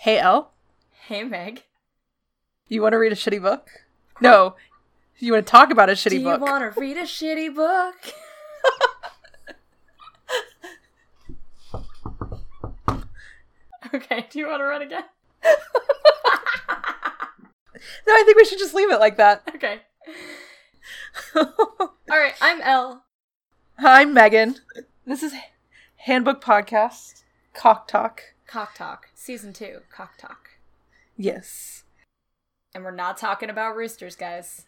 Hey, Elle. Hey, Meg. You want to read a shitty book? No. You want to talk about a shitty book? Do book? you want to read a shitty book? okay, do you want to run again? No, I think we should just leave it like that. Okay. All right, I'm Elle. Hi, Megan. This is Handbook Podcast, Cock Talk. Cock Talk, Season 2, Cock Talk. Yes. And we're not talking about roosters, guys.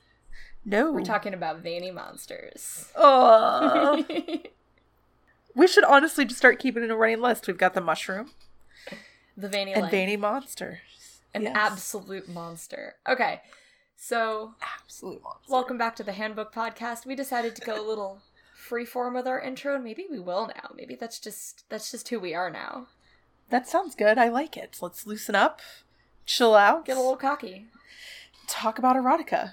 No. We're talking about veiny monsters. Oh. we should honestly just start keeping it a running list. We've got the mushroom the veiny and light. veiny monsters. An Yes. absolute monster. Okay, so absolute monster. welcome back to the Handbook Podcast. We decided to go a little freeform with our intro, and maybe we will now. Maybe that's just that's just who we are now. That sounds good. I like it. Let's loosen up, chill out, Get a little cocky. talk about erotica.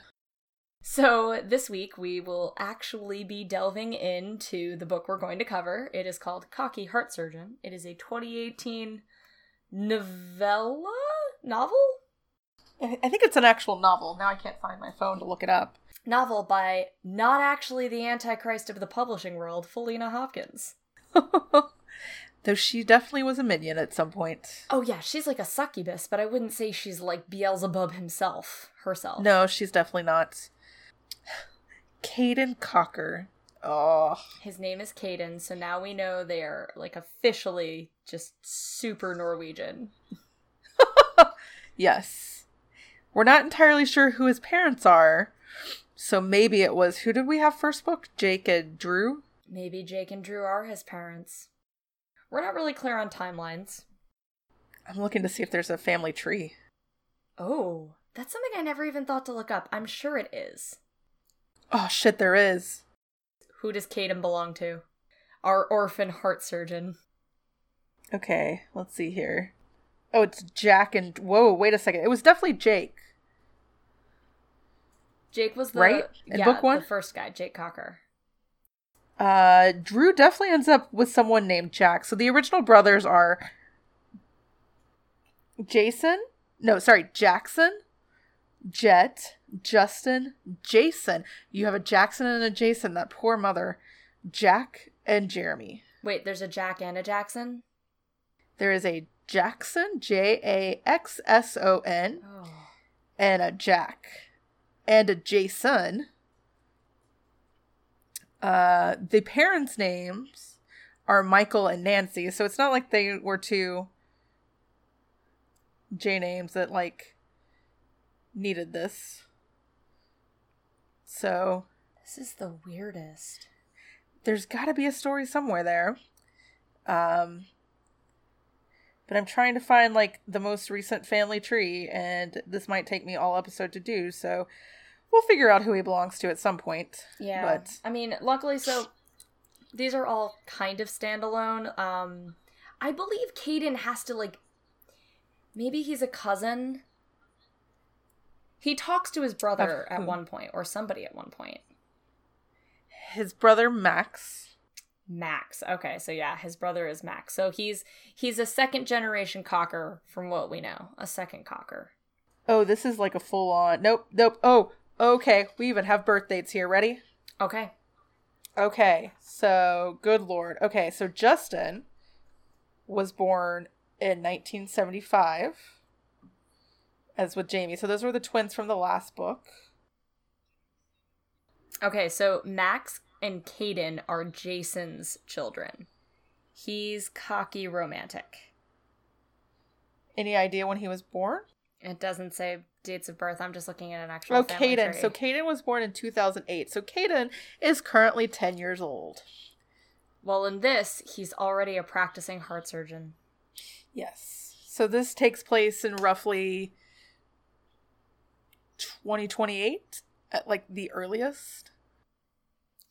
So, this week we will actually be delving into the book we're going to cover. It is called Cocky Heart Surgeon. It is a 2018 novella? Novel? I think it's an actual novel. Now I can't find my phone to look it up. Novel by not actually the Antichrist of the publishing world, Faleena Hopkins. Though she definitely was a minion at some point. Oh, yeah, she's like a succubus, but I wouldn't say she's like Beelzebub himself, herself. No, she's definitely not. Caden Cocker. Oh, His name is Caden, so now we know they are like officially just super Norwegian. yes. We're not entirely sure who his parents are. So maybe it was who did we have first book? Jake and Drew? Maybe Jake and Drew are his parents. We're not really clear on timelines. I'm looking to see if there's a family tree. Oh, that's something I never even thought to look up. I'm sure it is. Oh shit, there is. Who does Caden belong to? Our orphan heart surgeon. Okay, let's see here. Oh, it's Jack and whoa, wait a second. It was definitely Jake. Jake was the Right? In yeah, book one? the first guy, Jake Cocker. Uh, Drew definitely ends up with someone named Jack. So the original brothers are Jason. No, sorry, Jackson, Jet, Justin, Jason. You have a Jackson and a Jason. That poor mother. Jack and Jeremy. Wait, there's a Jack and a Jackson. There is a Jackson, J A X S O N, Oh, and a Jack, and a Jason. Uh, the parents' names are Michael and Nancy, so it's not like they were two J names that like needed this. So this is the weirdest. there's got to be a story somewhere there. Um, but I'm trying to find like the most recent family tree, and this might take me all episode to do. So we'll figure out who he belongs to at some point. Yeah. But I mean, luckily, so these are all kind of standalone. Um, I believe Caden has to, like, maybe he's a cousin. He talks to his brother at one point, or somebody at one point. his brother Max. Max. Okay, so yeah, his brother is Max. So he's he's a second generation cocker from what we know. A second cocker. Oh, this is like a full on. Nope, nope. Oh, okay. We even have birth dates here. Ready? Okay. Okay, so good lord. Okay, so Justin was born in 1975, as with Jamie. So those were the twins from the last book. Okay, so Max and Caden are Jason's children. He's cocky romantic. Any idea when he was born? It doesn't say dates of birth. I'm just looking at an actual. Oh, Caden. tree. So Caden was born in 2008. So Caden is currently 10 years old. well, in this, he's already a practicing heart surgeon. Yes. So this takes place in roughly 2028 at like the earliest.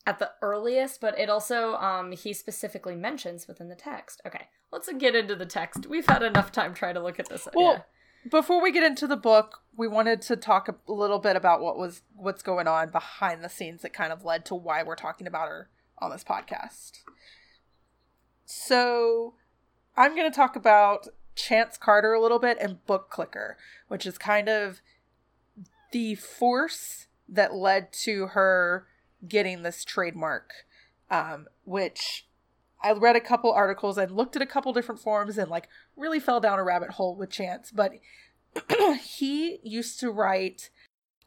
At the earliest, but it also um he specifically mentions within the text. Okay, let's get into the text. We've had enough time trying to look at this. Well, yeah. Before we get into the book, we wanted to talk a little bit about what was what's going on behind the scenes that kind of led to why we're talking about her on this podcast. So, I'm going to talk about Chance Carter a little bit and Book Clicker, which is kind of the force that led to her getting this trademark, um, which I read a couple articles and looked at a couple different forums and like really fell down a rabbit hole with Chance. But he used to write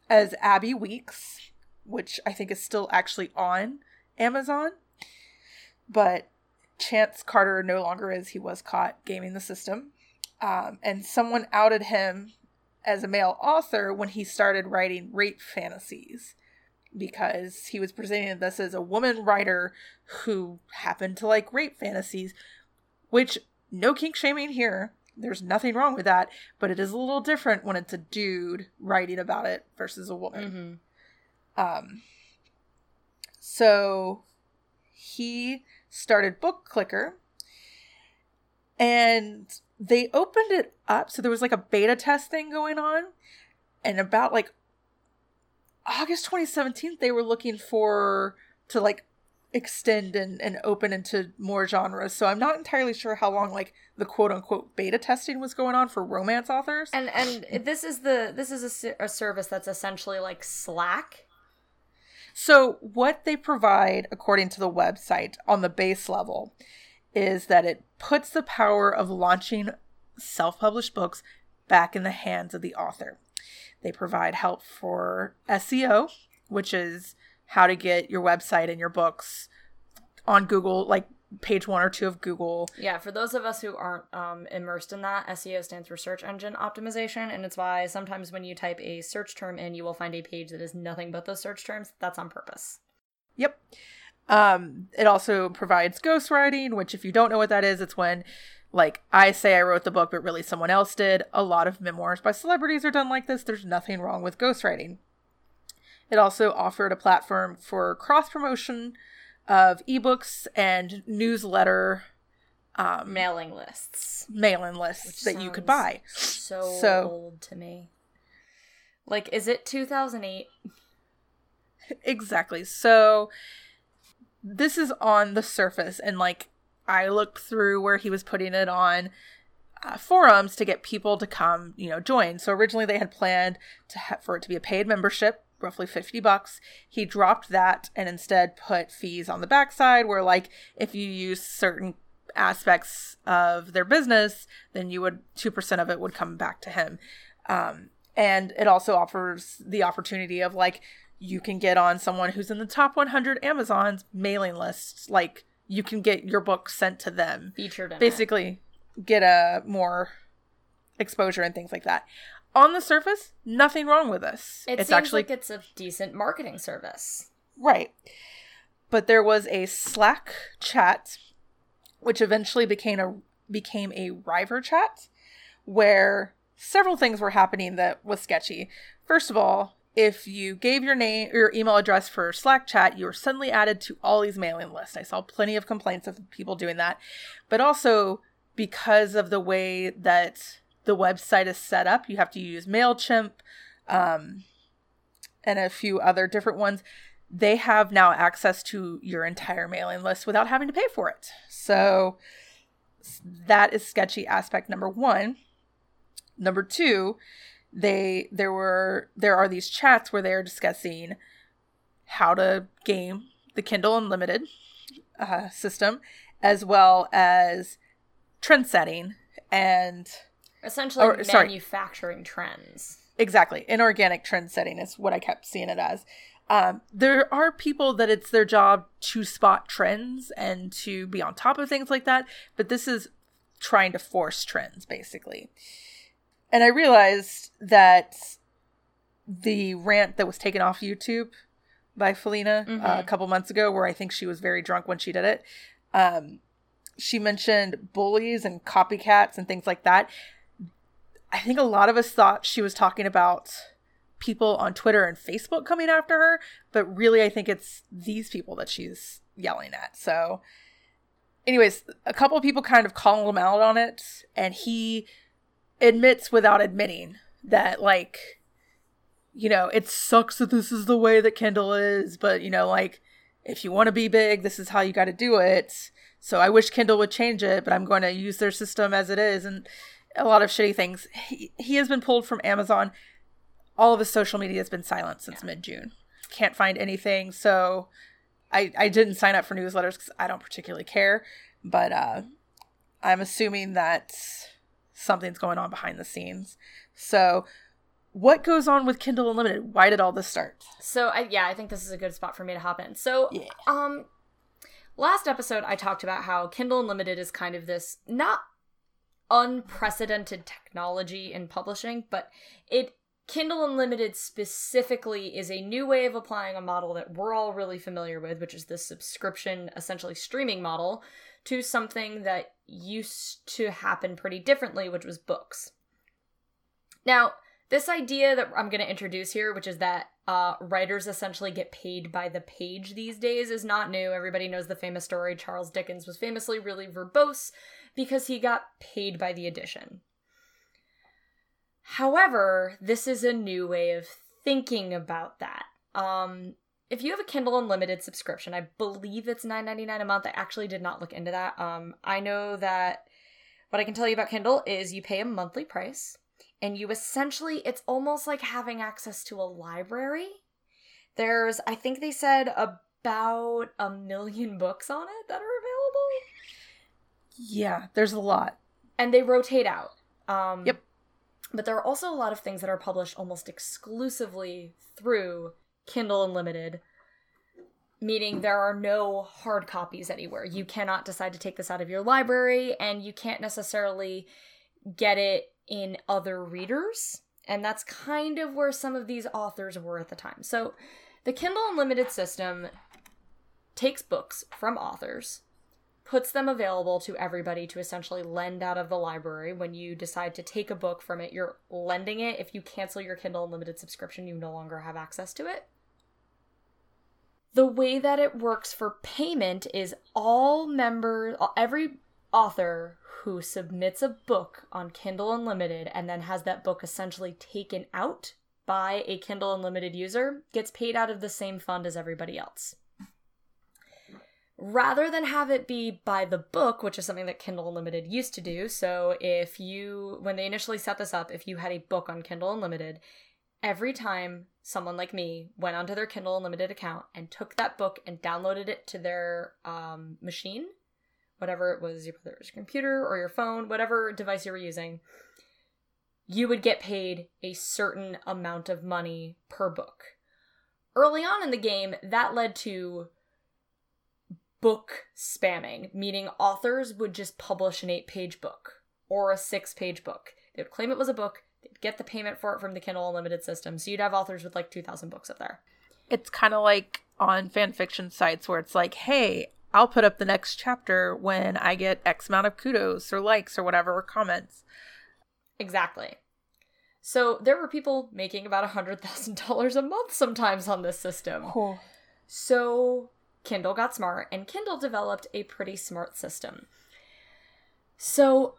as Abby Weeks, which I think is still actually on Amazon. But Chance Carter no longer is. He was caught gaming the system. Um, and someone outed him as a male author when he started writing rape fantasies because he was presenting this as a woman writer who happened to like rape fantasies, which no kink shaming here. There's nothing wrong with that, but it is a little different when it's a dude writing about it versus a woman. Mm-hmm. Um, so he started Book Clicker, and they opened it up. So there was like a beta test thing going on, and about like August 2017, they were looking for to like extend and, and open into more genres. So I'm not entirely sure how long like the quote unquote beta testing was going on for romance authors. And and this is the this is a, a service that's essentially like Slack. So what they provide according to the website on the base level is that it puts the power of launching self-published books back in the hands of the author. They provide help for SEO, which is how to get your website and your books on Google, like page one or two of Google. Yeah, for those of us who aren't um, immersed in that, SEO stands for search engine optimization, and it's why sometimes when you type a search term in, you will find a page that is nothing but those search terms. That's on purpose. Yep. Um, it also provides ghostwriting, which, if you don't know what that is, it's when like I say I wrote the book, but really someone else did. A lot of memoirs by celebrities are done like this. There's nothing wrong with ghostwriting. It also offered a platform for cross promotion of ebooks and newsletter um, mailing lists, mailing lists that you could buy. So, so old to me. Like, is it 2008? Exactly. So this is on the surface, and like I looked through where he was putting it on uh, forums to get people to come, you know, join. So originally they had planned to ha- for it to be a paid membership, roughly 50 bucks. He dropped that and instead put fees on the backside where like if you use certain aspects of their business, then you would 2% of it would come back to him. Um, and it also offers the opportunity of like you can get on someone who's in the top 100 Amazon's mailing lists like you can get your book sent to them. Featured Basically, it. get a more exposure and things like that. On the surface, nothing wrong with this. It it's seems actually like it's a decent marketing service. Right. But there was a Slack chat which eventually became a became a River chat where several things were happening that was sketchy. First of all, if you gave your name your email address for slack chat you were suddenly added to all these mailing lists. I saw plenty of complaints of people doing that. But also because of the way that the website is set up you have to use mailchimp um, and a few other different ones. They have now access to your entire mailing list without having to pay for it. So that is sketchy aspect number one. Number two they there were there are these chats where they are discussing how to game the Kindle Unlimited uh, system, as well as trend setting and essentially or, manufacturing sorry, trends. Exactly, inorganic trend setting is what I kept seeing it as. Um, there are people that it's their job to spot trends and to be on top of things like that, but this is trying to force trends basically. And I realized that the rant that was taken off YouTube by Faleena mm-hmm. uh, a couple months ago, where I think she was very drunk when she did it, um, she mentioned bullies and copycats and things like that. I think a lot of us thought she was talking about people on Twitter and Facebook coming after her, but really, I think it's these people that she's yelling at. So, anyways, a couple of people kind of called him out on it, and he admits without admitting that like you know it sucks that this is the way that kindle is but you know like if you want to be big this is how you got to do it so i wish kindle would change it but i'm going to use their system as it is and a lot of shitty things. He, he has been pulled from Amazon. All of his social media has been silent since yeah. mid June. Can't find anything. So I, I didn't sign up for newsletters because I don't particularly care. But uh, I'm assuming that something's going on behind the scenes. So what goes on with Kindle Unlimited? Why did all this start? So I, yeah, I think this is a good spot for me to hop in. So yeah. um last episode I talked about how Kindle Unlimited is kind of this not unprecedented technology in publishing, but it Kindle Unlimited specifically is a new way of applying a model that we're all really familiar with, which is the subscription, essentially streaming model, to something that used to happen pretty differently, which was books. Now, this idea that I'm going to introduce here, which is that uh, writers essentially get paid by the page these days, is not new. Everybody knows the famous story. Charles Dickens was famously really verbose because he got paid by the edition. However, this is a new way of thinking about that. Um, if you have a Kindle Unlimited subscription, I believe it's $9.99 a month. I actually did not look into that. Um, I know that what I can tell you about Kindle is you pay a monthly price and you essentially it's almost like having access to a library. There's i think they said about a million books on it that are available. Yeah there's a lot. And they rotate out. Um yep. but there are also a lot of things that are published almost exclusively through kindle unlimited meaning there are no hard copies anywhere you cannot decide to take this out of your library and you can't necessarily get it in other readers. And that's kind of where some of these authors were at the time. So the Kindle Unlimited system takes books from authors, puts them available to everybody to essentially lend out of the library. When you decide to take a book from it, you're lending it. If you cancel your Kindle Unlimited subscription, you no longer have access to it. The way that it works for payment is all members, every author who submits a book on Kindle Unlimited and then has that book essentially taken out by a Kindle Unlimited user gets paid out of the same fund as everybody else. Rather than have it be by the book, which is something that Kindle Unlimited used to do. So, if you, when they initially set this up, if you had a book on Kindle Unlimited, every time someone like me went onto their Kindle Unlimited account and took that book and downloaded it to their um, machine, whatever it was, whether it was your computer or your phone, whatever device you were using, you would get paid a certain amount of money per book. Early on in the game, that led to book spamming, meaning authors would just publish an eight page book or a six page book. They would claim it was a book, they'd get the payment for it from the Kindle Unlimited system. So you'd have authors with like 2,000 books up there. It's kind of like on fan fiction sites where it's like, hey, I'll put up the next chapter when I get X amount of kudos or likes or whatever or comments. Exactly. So there were people making about a $100,000 a month sometimes on this system. Cool. So Kindle got smart and Kindle developed a pretty smart system. So,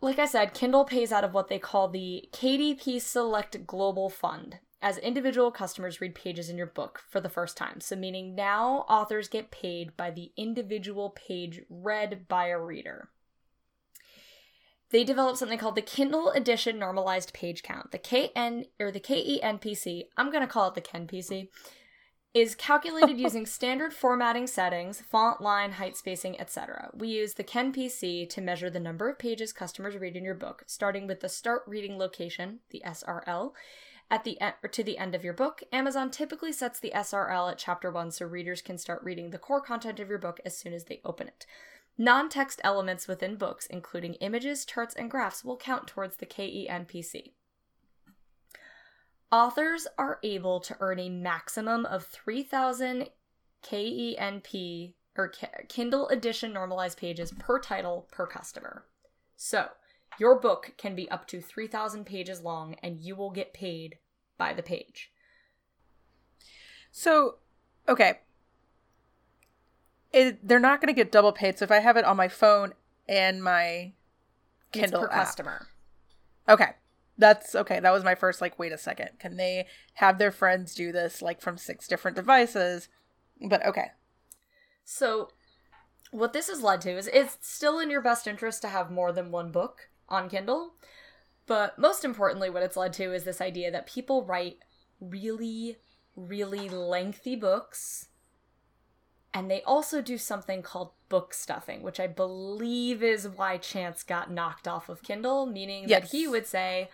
like I said, Kindle pays out of what they call the KDP Select Global Fund as individual customers read pages in your book for the first time. So, meaning now authors get paid by the individual page read by a reader. They developed something called the Kindle Edition Normalized Page Count. The KN or the KENPC, I'm going to call it the KENPC, is calculated using standard formatting settings, font, line, height, spacing, etc. We use the KENPC to measure the number of pages customers read in your book, starting with the start reading location, the SRL, at the end, to the end of your book, Amazon typically sets the SRL at chapter 1 so readers can start reading the core content of your book as soon as they open it. Non text elements within books, including images, charts, and graphs, will count towards the KENPC. Authors are able to earn a maximum of 3,000 KENP or Kindle edition normalized pages per title per customer. So, your book can be up to 3,000 pages long and you will get paid by the page. So, okay. It, they're not going to get double paid. So if I have it on my phone and my Kindle it's per app. customer. Okay. That's okay. That was my first like wait a second. Can they have their friends do this like from six different devices? But okay. So what this has led to is it's still in your best interest to have more than one book on Kindle. But most importantly, what it's led to is this idea that people write really, really lengthy books. And they also do something called book stuffing, which I believe is why Chance got knocked off of Kindle, meaning Yes. that he would say,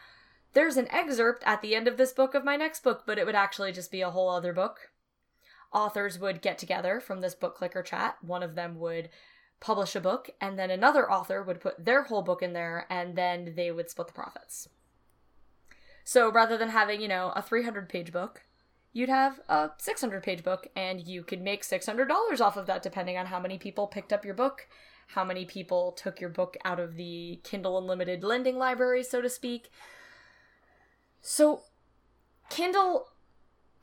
There's an excerpt at the end of this book of my next book, but it would actually just be a whole other book. Authors would get together from this book clicker chat. One of them would publish a book, and then another author would put their whole book in there, and then they would split the profits. So rather than having, you know, a 300 page book, you'd have a 600 page book, and you could make $600 off of that depending on how many people picked up your book, how many people took your book out of the Kindle Unlimited lending library, so to speak. So, Kindle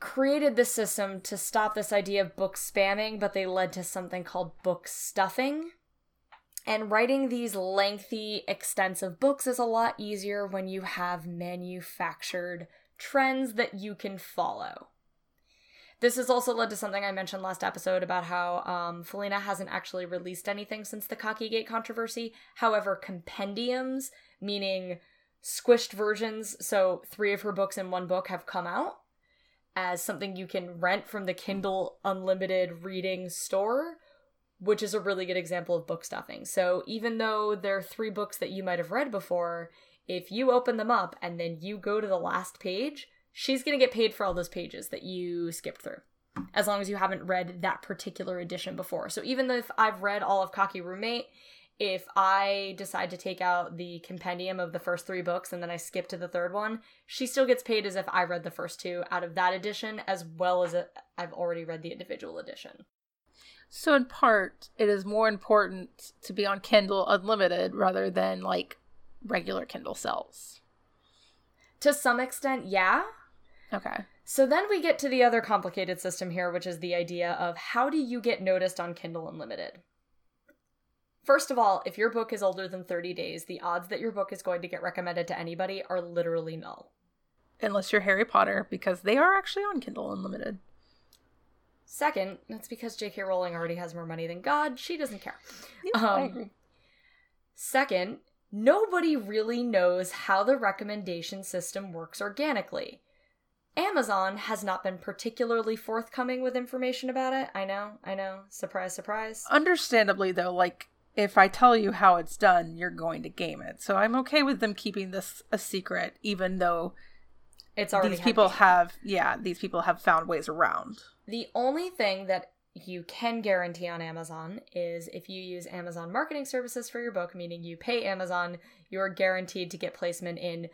created this system to stop this idea of book spamming, but they led to something called book stuffing. And writing these lengthy, extensive books is a lot easier when you have manufactured trends that you can follow. This has also led to something I mentioned last episode about how um, Faleena hasn't actually released anything since the Cockygate controversy. However, compendiums, meaning squished versions, so three of her books in one book have come out as something you can rent from the Kindle Unlimited reading store, which is a really good example of book stuffing. So even though there are three books that you might have read before, if you open them up and then you go to the last page, she's going to get paid for all those pages that you skipped through. As long as you haven't read that particular edition before. So even if I've read all of Cocky Roommate, if I decide to take out the compendium of the first three books and then I skip to the third one, she still gets paid as if I read the first two out of that edition, as well as i I've already read the individual edition. So, in part, it is more important to be on Kindle Unlimited rather than like regular Kindle cells. To some extent, yeah. Okay. So then we get to the other complicated system here, which is the idea of how do you get noticed on Kindle Unlimited? First of all, if your book is older than 30 days, the odds that your book is going to get recommended to anybody are literally null. Unless you're Harry Potter, because they are actually on Kindle Unlimited. Second, that's because J.K. Rowling already has more money than God. She doesn't care. Yeah, I Um, agree. Second, nobody really knows how the recommendation system works organically. Amazon has not been particularly forthcoming with information about it. I know, I know. Surprise, surprise. Understandably, though, like if I tell you how it's done, you're going to game it. So I'm okay with them keeping this a secret, even though It's already these people have, yeah, these people have found ways around. The only thing that you can guarantee on Amazon is if you use Amazon marketing services for your book, meaning you pay Amazon, you're guaranteed to get placement in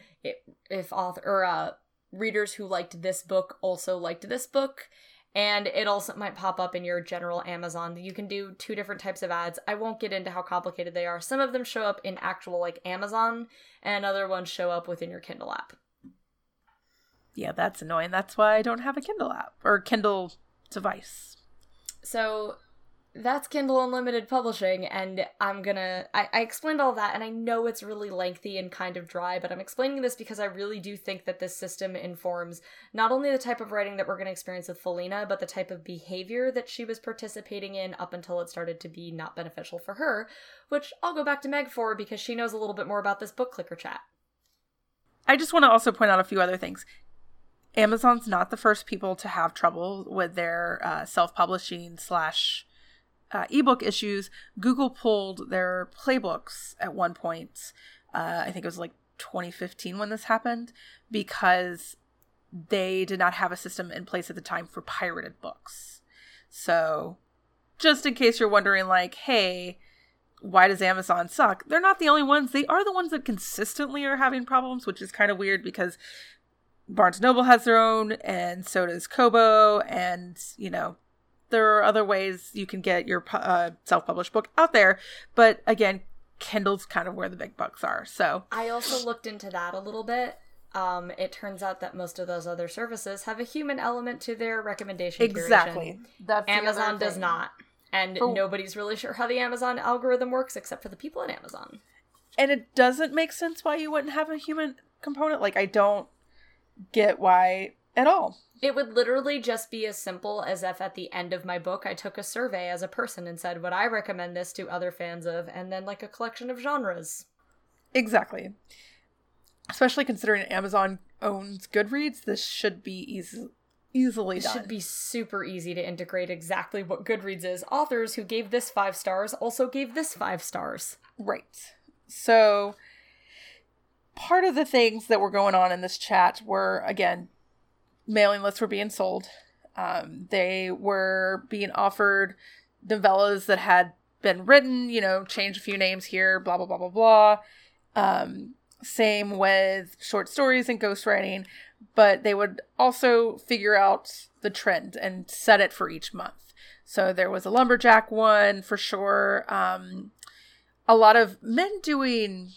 if author or uh, readers who liked this book also liked this book. And it also might pop up in your general Amazon. You can do two different types of ads. I won't get into how complicated they are. Some of them show up in actual like Amazon, and other ones show up within your Kindle app. Yeah, that's annoying. That's why I don't have a Kindle app or Kindle device. So that's Kindle Unlimited Publishing, and I'm gonna. I, I explained all that, and I know it's really lengthy and kind of dry, but I'm explaining this because I really do think that this system informs not only the type of writing that we're gonna experience with Faleena, but the type of behavior that she was participating in up until it started to be not beneficial for her, which I'll go back to Meg for because she knows a little bit more about this book clicker chat. I just want to also point out a few other things. Amazon's not the first people to have trouble with their uh, self-publishing slash uh, ebook issues. Google pulled their playbooks at one point. Uh, I think it was like 2015 when this happened because they did not have a system in place at the time for pirated books. So, just in case you're wondering, like, hey, why does Amazon suck? They're not the only ones. They are the ones that consistently are having problems, which is kind of weird because Barnes Noble has their own, and so does Kobo, and you know there are other ways you can get your uh, self-published book out there. But again, Kindle's kind of where the big bucks are. So I also looked into that a little bit. Um, it turns out that most of those other services have a human element to their recommendation. curation. exactly, that's Amazon does not. And For- nobody's really sure how the Amazon algorithm works except for the people at Amazon. and it doesn't make sense why you wouldn't have a human component. Like I don't get why at all. It would literally just be as simple as if at the end of my book I took a survey as a person and said, Would I recommend this to other fans of? And then like a collection of genres. Exactly. Especially considering Amazon owns Goodreads, this should be easy, easily It should be super easy to integrate exactly what Goodreads is. Authors who gave this five stars also gave this five stars. Right. So, part of the things that were going on in this chat were, again, mailing lists were being sold. Um, they were being offered novellas that had been written, you know, change a few names here, blah, blah, blah, blah, blah. Um, same with short stories and ghostwriting, but they would also figure out the trend and set it for each month. So there was a lumberjack one for sure. Um, a lot of men doing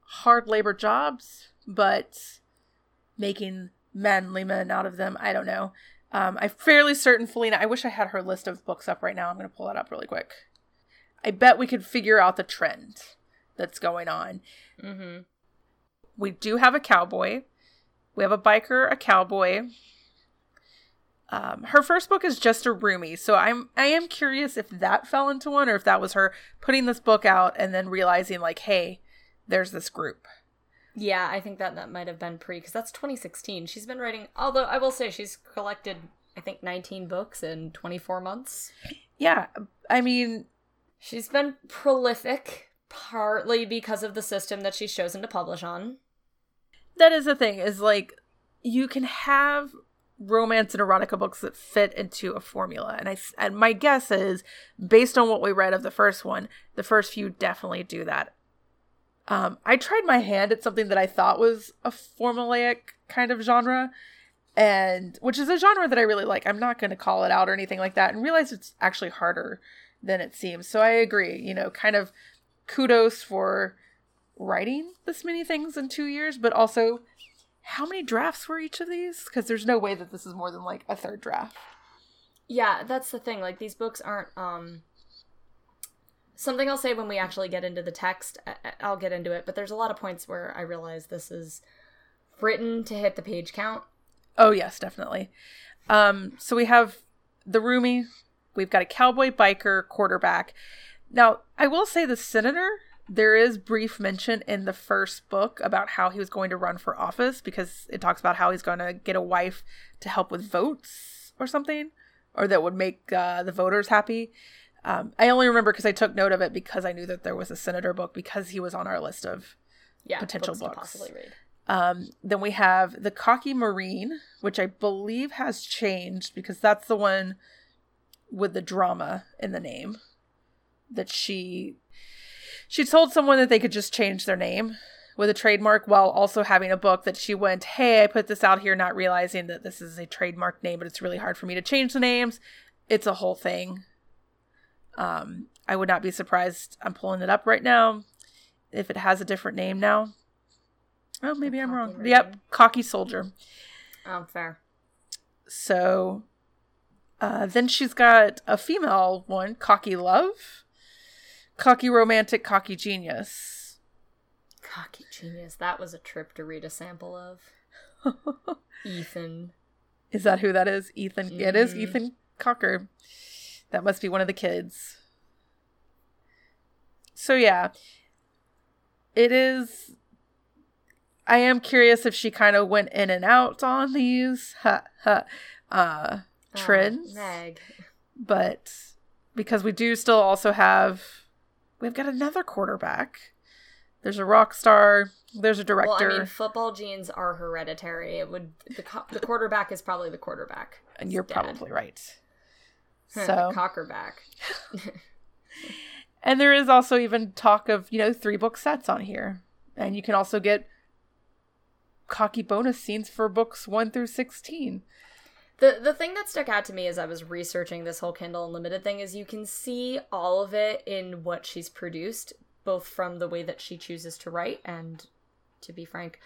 hard labor jobs, but making manly men out of them. I don't know. Um, I'm fairly certain Faleena. I wish I had her list of books up right now. I'm going to pull that up really quick. I bet we could figure out the trend that's going on. Mm-hmm. We do have a cowboy. We have a biker, a cowboy. Um, her first book is just a roomie, so I'm I am curious if that fell into one or if that was her putting this book out and then realizing like, hey, there's this group. Yeah, I think that that might have been pre because that's 2016. She's been writing, although I will say she's collected, I think, 19 books in 24 months. Yeah, I mean, She's been prolific, partly because of the system that she's chosen to publish on. that is the thing is like you can have romance and erotica books that fit into a formula and i and my guess is based on what we read of the first one the first few definitely do that um i tried my hand at something that i thought was a formulaic kind of genre and which is a genre that i really like i'm not going to call it out or anything like that and realize it's actually harder than it seems so i agree you know kind of kudos for writing this many things in two years, but also how many drafts were each of these? Because there's no way that this is more than like a third draft. Yeah, that's the thing. Like these books aren't um something I'll say when we actually get into the text. I'll get into it, but there's a lot of points where I realize this is written to hit the page count. Oh yes, definitely. Um, so we have the roomie, we've got a cowboy biker quarterback. Now, I will say the senator, there is brief mention in the first book about how he was going to run for office because it talks about how he's going to get a wife to help with votes or something, or that would make uh, the voters happy. Um, I only remember because I took note of it because I knew that there was a senator book because he was on our list of Yeah, Potential books, books. possibly read. um, then we have the Cocky Marine, which I believe has changed because that's the one with the drama in the name. That she she told someone that they could just change their name with a trademark while also having a book that she went, Hey, I put this out here not realizing that this is a trademark name, but it's really hard for me to change the names. It's a whole thing. Um, I would not be surprised. I'm pulling it up right now. If it has a different name now. Oh, maybe I'm wrong. Yep, cocky soldier. Oh, fair. So uh, then she's got a female one, cocky love, cocky romantic, cocky genius. Cocky genius. That was a trip to read a sample of. Ethan. Is that who that is? Ethan. It is Mhm. Ethan Cocker. That must be one of the kids. So yeah, it is. I am curious if she kind of went in and out on these ha, ha, uh, trends. Oh, Meg. but because we do still also have we've got another quarterback there's a rock star there's a director Well, I mean, football genes are hereditary. It would the the quarterback is probably the quarterback. and you're dad. probably right so. cockerback. and there is also even talk of you know three book sets on here. And you can also get cocky bonus scenes for books 1 through 16 The the thing that stuck out to me as I was researching this whole Kindle Unlimited thing is you can see all of it in what she's produced, both from the way that she chooses to write and, to be frank,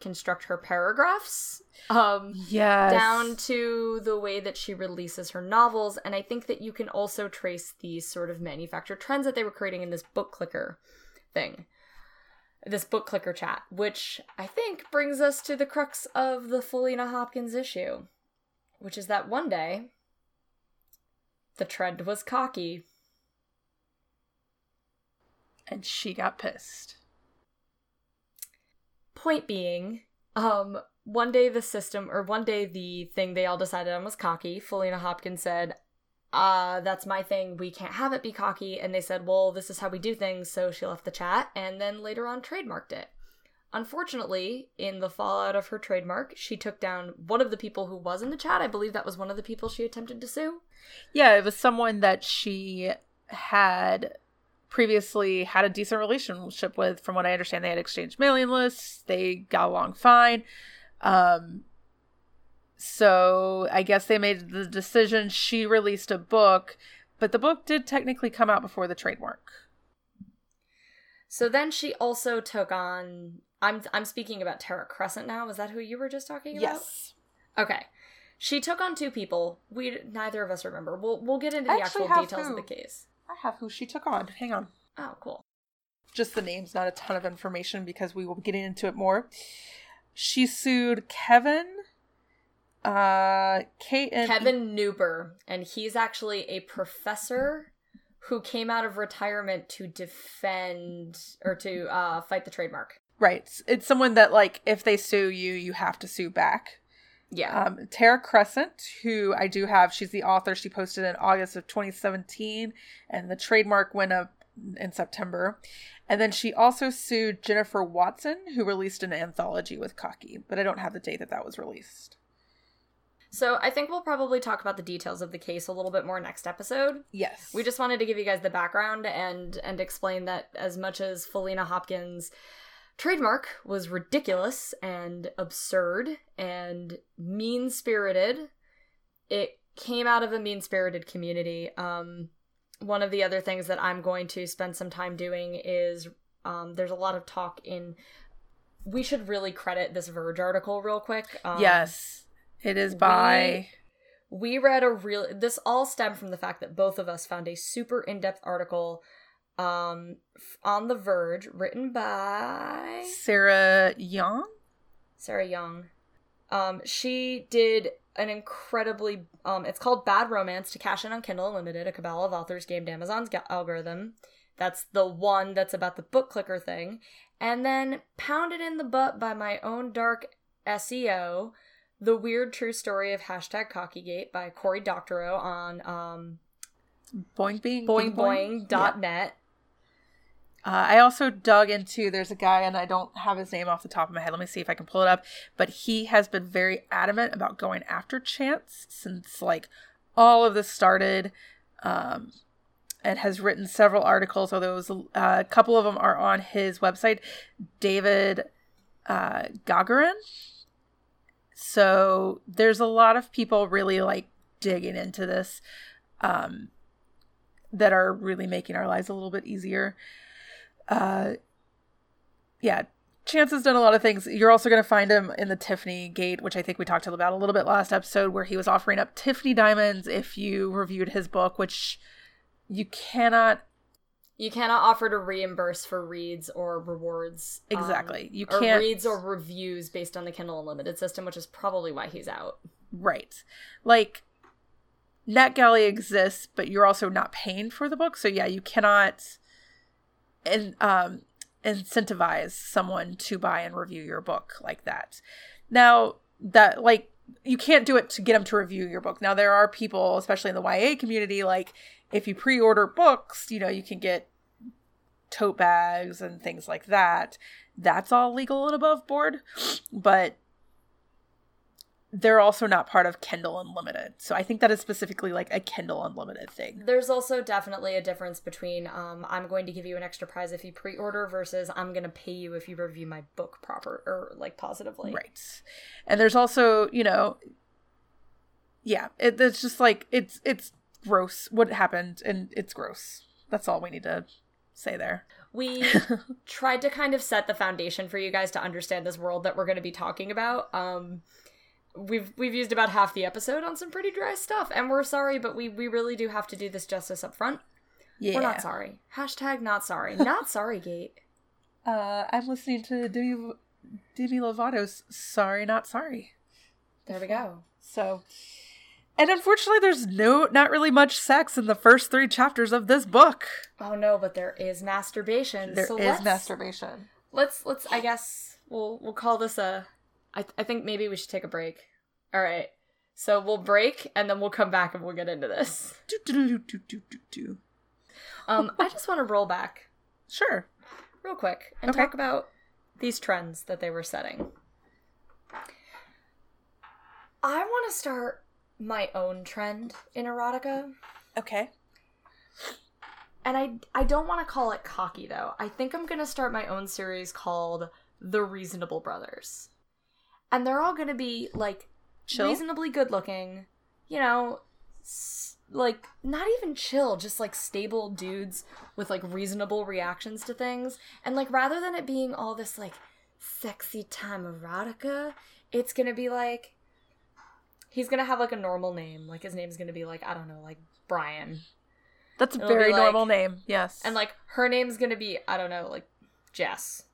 construct her paragraphs. Um, yes down to the way that she releases her novels. And I think that you can also trace these sort of manufactured trends that they were creating in this book clicker thing. This book clicker chat, which I think brings us to the crux of the Faleena Hopkins issue, which is that one day the trend was cocky. and she got pissed point being, um, one day the system, or one day the thing they all decided on was cocky. Faleena Hopkins said, uh, that's my thing. We can't have it be cocky. And they said, well, this is how we do things. So she left the chat and then later on trademarked it. Unfortunately, in the fallout of her trademark, she took down one of the people who was in the chat. I believe that was one of the people she attempted to sue. Yeah, it was someone that she had previously had a decent relationship with. From what I understand, they had exchanged mailing lists, they got along fine. Um, so I guess they made the decision. She released a book, but the book did technically come out before the trademark. So then she also took on I'm I'm speaking about Tara Crescent now. Is that who you were just talking about? Yes. Okay. She took on two people. We neither of us remember. We'll we'll get into the actual details who. of the case. I have who she took on. Hang on. Oh, cool. Just the names, not a ton of information because we will be getting into it more. She sued Kevin, uh, Kate, and Kevin Kneupper, and he's actually a professor who came out of retirement to defend or to uh, fight the trademark. Right. It's someone that like if they sue you, you have to sue back. Yeah. Um, Tara Crescent, who I do have, she's the author. She posted in August of 2017, and the trademark went up in September. And then she also sued Jennifer Watson, who released an anthology with Cocky, but I don't have the date that that was released. So I think we'll probably talk about the details of the case a little bit more next episode. Yes. We just wanted to give you guys the background and and explain that as much as Faleena Hopkins trademark was ridiculous and absurd and mean spirited. It came out of a mean spirited community. Um, one of the other things that I'm going to spend some time doing is um, there's a lot of talk in. We should really credit this Verge article real quick. Um, yes, it is by. We, we read a real. This all stemmed from the fact that both of us found a super in depth article um, on The Verge, written by Sarah Jeong. Sarah Jeong. Um, she did an incredibly um, it's called Bad Romance to Cash In on Kindle Unlimited, a cabal of authors gamed Amazon's ga- algorithm. That's the one that's about the book clicker thing. And then pounded in the butt by my own dark SEO, the weird true story of hashtag Cockygate by Cory Doctorow on um, Boing Boing Boing Boing, dot net. Uh, I also dug into there's a guy and I don't have his name off the top of my head. Let me see if I can pull it up. But he has been very adamant about going after Chance since like all of this started, um, and has written several articles. Although was, uh, a couple of them are on his website, David uh, Gaughran. So there's a lot of people really like digging into this, um, that are really making our lives a little bit easier uh, yeah, Chance has done a lot of things. You're also going to find him in the Tiffany Gate, which I think we talked about a little bit last episode, where he was offering up Tiffany diamonds if you reviewed his book, which you cannot. You cannot offer to reimburse for reads or rewards. Um, exactly. Um, you can't. Or reads or reviews based on the Kindle Unlimited system, which is probably why he's out. Right. Like, NetGalley exists, but you're also not paying for the book. So, yeah, you cannot and um, incentivize someone to buy and review your book like that. Now, that like you can't do it to get them to review your book. Now, there are people, especially in the YA community, like if you pre order books, you know, you can get tote bags and things like that. That's all legal and above board. But they're also not part of Kindle Unlimited. So I think that is specifically like a Kindle Unlimited thing. There's also definitely a difference between um, I'm going to give you an extra prize if you pre-order versus I'm going to pay you if you review my book proper or like positively. Right. And there's also, you know, yeah, it, it's just like it's it's gross what happened and it's gross. That's all we need to say there. We tried to kind of set the foundation for you guys to understand this world that we're going to be talking about. Um we've we've used about half the episode on some pretty dry stuff, and we're sorry, but we we really do have to do this justice up front. Yeah. We're not sorry. Hashtag not sorry. Not sorry, Gate. Uh, I'm listening to Demi, Demi Lovato's "Sorry, Not Sorry." There we go. So, and unfortunately, there's no, not really much sex in the first three chapters of this book. Oh no, but there is masturbation. There so is masturbation. Let's let's I guess we'll we'll call this a. I I think maybe we should take a break. All right. So we'll break and then we'll come back and we'll get into this. Do, do, do, do, do, do, do. Um, I just want to roll back Sure. real quick and Okay. talk about these trends that they were setting. I want to start my own trend in erotica, Okay. and I I don't want to call it cocky though. I think I'm going to start my own series called The Reasonable Brothers. And they're all going to be like Chill. reasonably good looking, you know, s- like not even chill, just like stable dudes with like reasonable reactions to things. And like rather than it being all this like sexy time erotica, it's gonna be like he's gonna have like a normal name. Like his name's gonna be like, I don't know, like Brian. That's a It'll very like- normal name. Yes. And like her name's gonna be, I don't know, like Jess.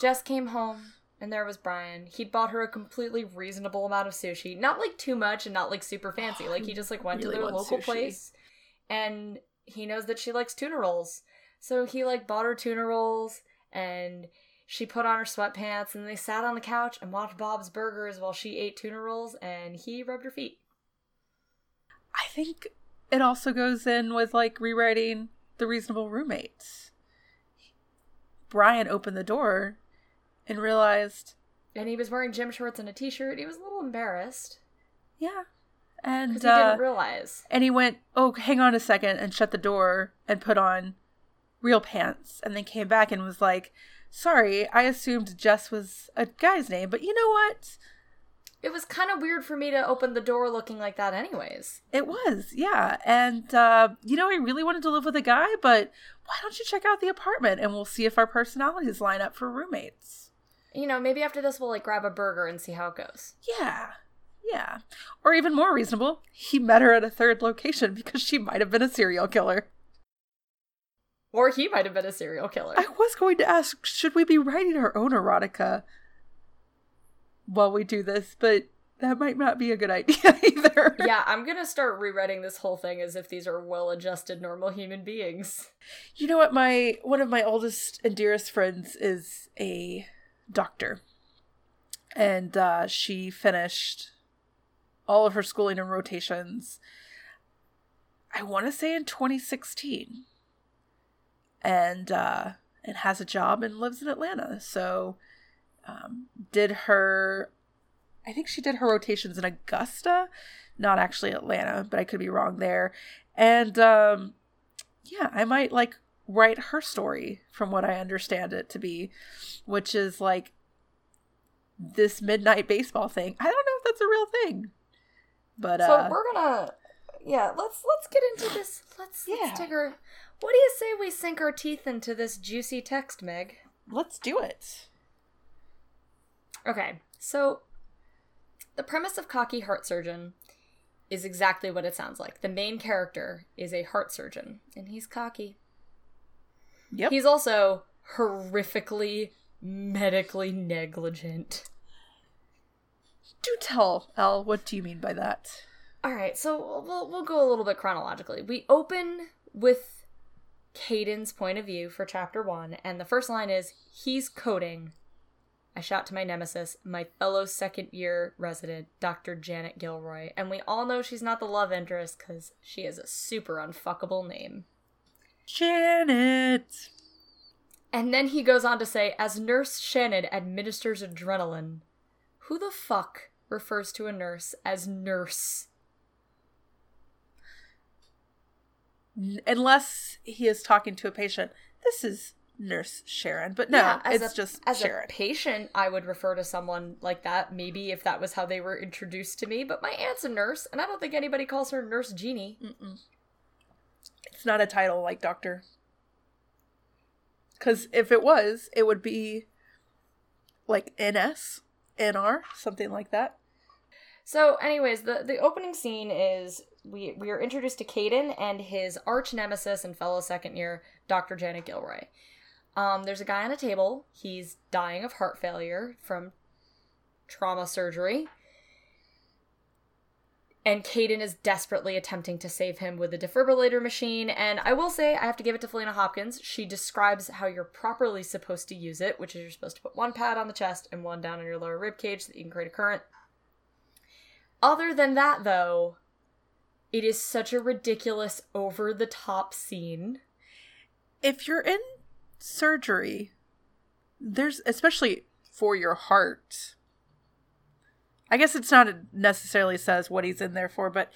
Jess came home and there was Brian. He'd bought her a completely reasonable amount of sushi. Not like too much and not like super fancy. Like he just like went really to their local sushi. place and he knows that she likes tuna rolls. So he like bought her tuna rolls and she put on her sweatpants and they sat on the couch and watched Bob's Burgers while she ate tuna rolls and he rubbed her feet. I think it also goes in with like rewriting the reasonable roommates. Brian opened the door and realized, And he was wearing gym shorts and a t-shirt. He was a little embarrassed yeah. And he uh, didn't realize. and he went, "Oh, hang on a second, and shut the door and put on real pants and then came back and was like, "Sorry, I assumed Jess was a guy's name, but you know what? It was kind of weird for me to open the door looking like that, anyways. It was, yeah. And uh, you know, I really wanted to live with a guy, but why don't you check out the apartment and we'll see if our personalities line up for roommates? You know, maybe after this we'll like grab a burger and see how it goes. Yeah. Yeah. Or even more reasonable, he met her at a third location because she might have been a serial killer. Or he might have been a serial killer. I was going to ask, should we be writing our own erotica while we do this, but that might not be a good idea either. yeah, I'm gonna start rewriting this whole thing as if these are well-adjusted, normal human beings. You know what? My one of my oldest and dearest friends is a doctor, and uh, she finished all of her schooling and rotations. I want to say in 2016, and uh, and has a job and lives in Atlanta. So, um, did her. I think she did her rotations in Augusta, not actually Atlanta, but I could be wrong there. And um, yeah, I might like write her story from what I understand it to be, which is like this midnight baseball thing. I don't know if that's a real thing. But so uh we're gonna, yeah, let's let's get into this. Let's Yeah. let's take our. What do you say we sink our teeth into this juicy text, Meg? let's do it. Okay, so the premise of Cocky Heart Surgeon is exactly what it sounds like. The main character is a heart surgeon, and he's cocky. Yep. He's also horrifically medically negligent. do tell, Al, what do you mean by that? All right, so we'll we'll go a little bit chronologically. We open with Caden's point of view for chapter 1, and the first line is he's coding. I shout to my nemesis, my fellow second year resident, Dr. Janet Gilroy, and we all know she's not the love interest cuz she has a super unfuckable name. Janet. And then he goes on to say, as Nurse Shannon administers adrenaline, who the fuck refers to a nurse as nurse? Unless he is talking to a patient. This is Nurse Sharon, but no, Yeah, it's a, just as Sharon. a patient, I would refer to someone like that. Maybe if that was how they were introduced to me. But my aunt's a nurse, and I don't think anybody calls her Nurse Jeannie. Mm-mm. It's not a title like doctor. Because if it was, it would be like NS, NR, something like that. So, anyways, the the opening scene is we we are introduced to Caden and his arch nemesis and fellow second year Dr. Janet Gilroy. Um, there's a guy on a table. He's dying of heart failure from trauma surgery. And Caden is desperately attempting to save him with a defibrillator machine. And I will say, I have to give it to Faleena Hopkins. She describes how you're properly supposed to use it, which is you're supposed to put one pad on the chest and one down on your lower rib cage so that you can create a current. Other than that, though, it is such a ridiculous, over the top scene. If you're in surgery, there's especially for your heart. I guess it's not necessarily says what he's in there for, but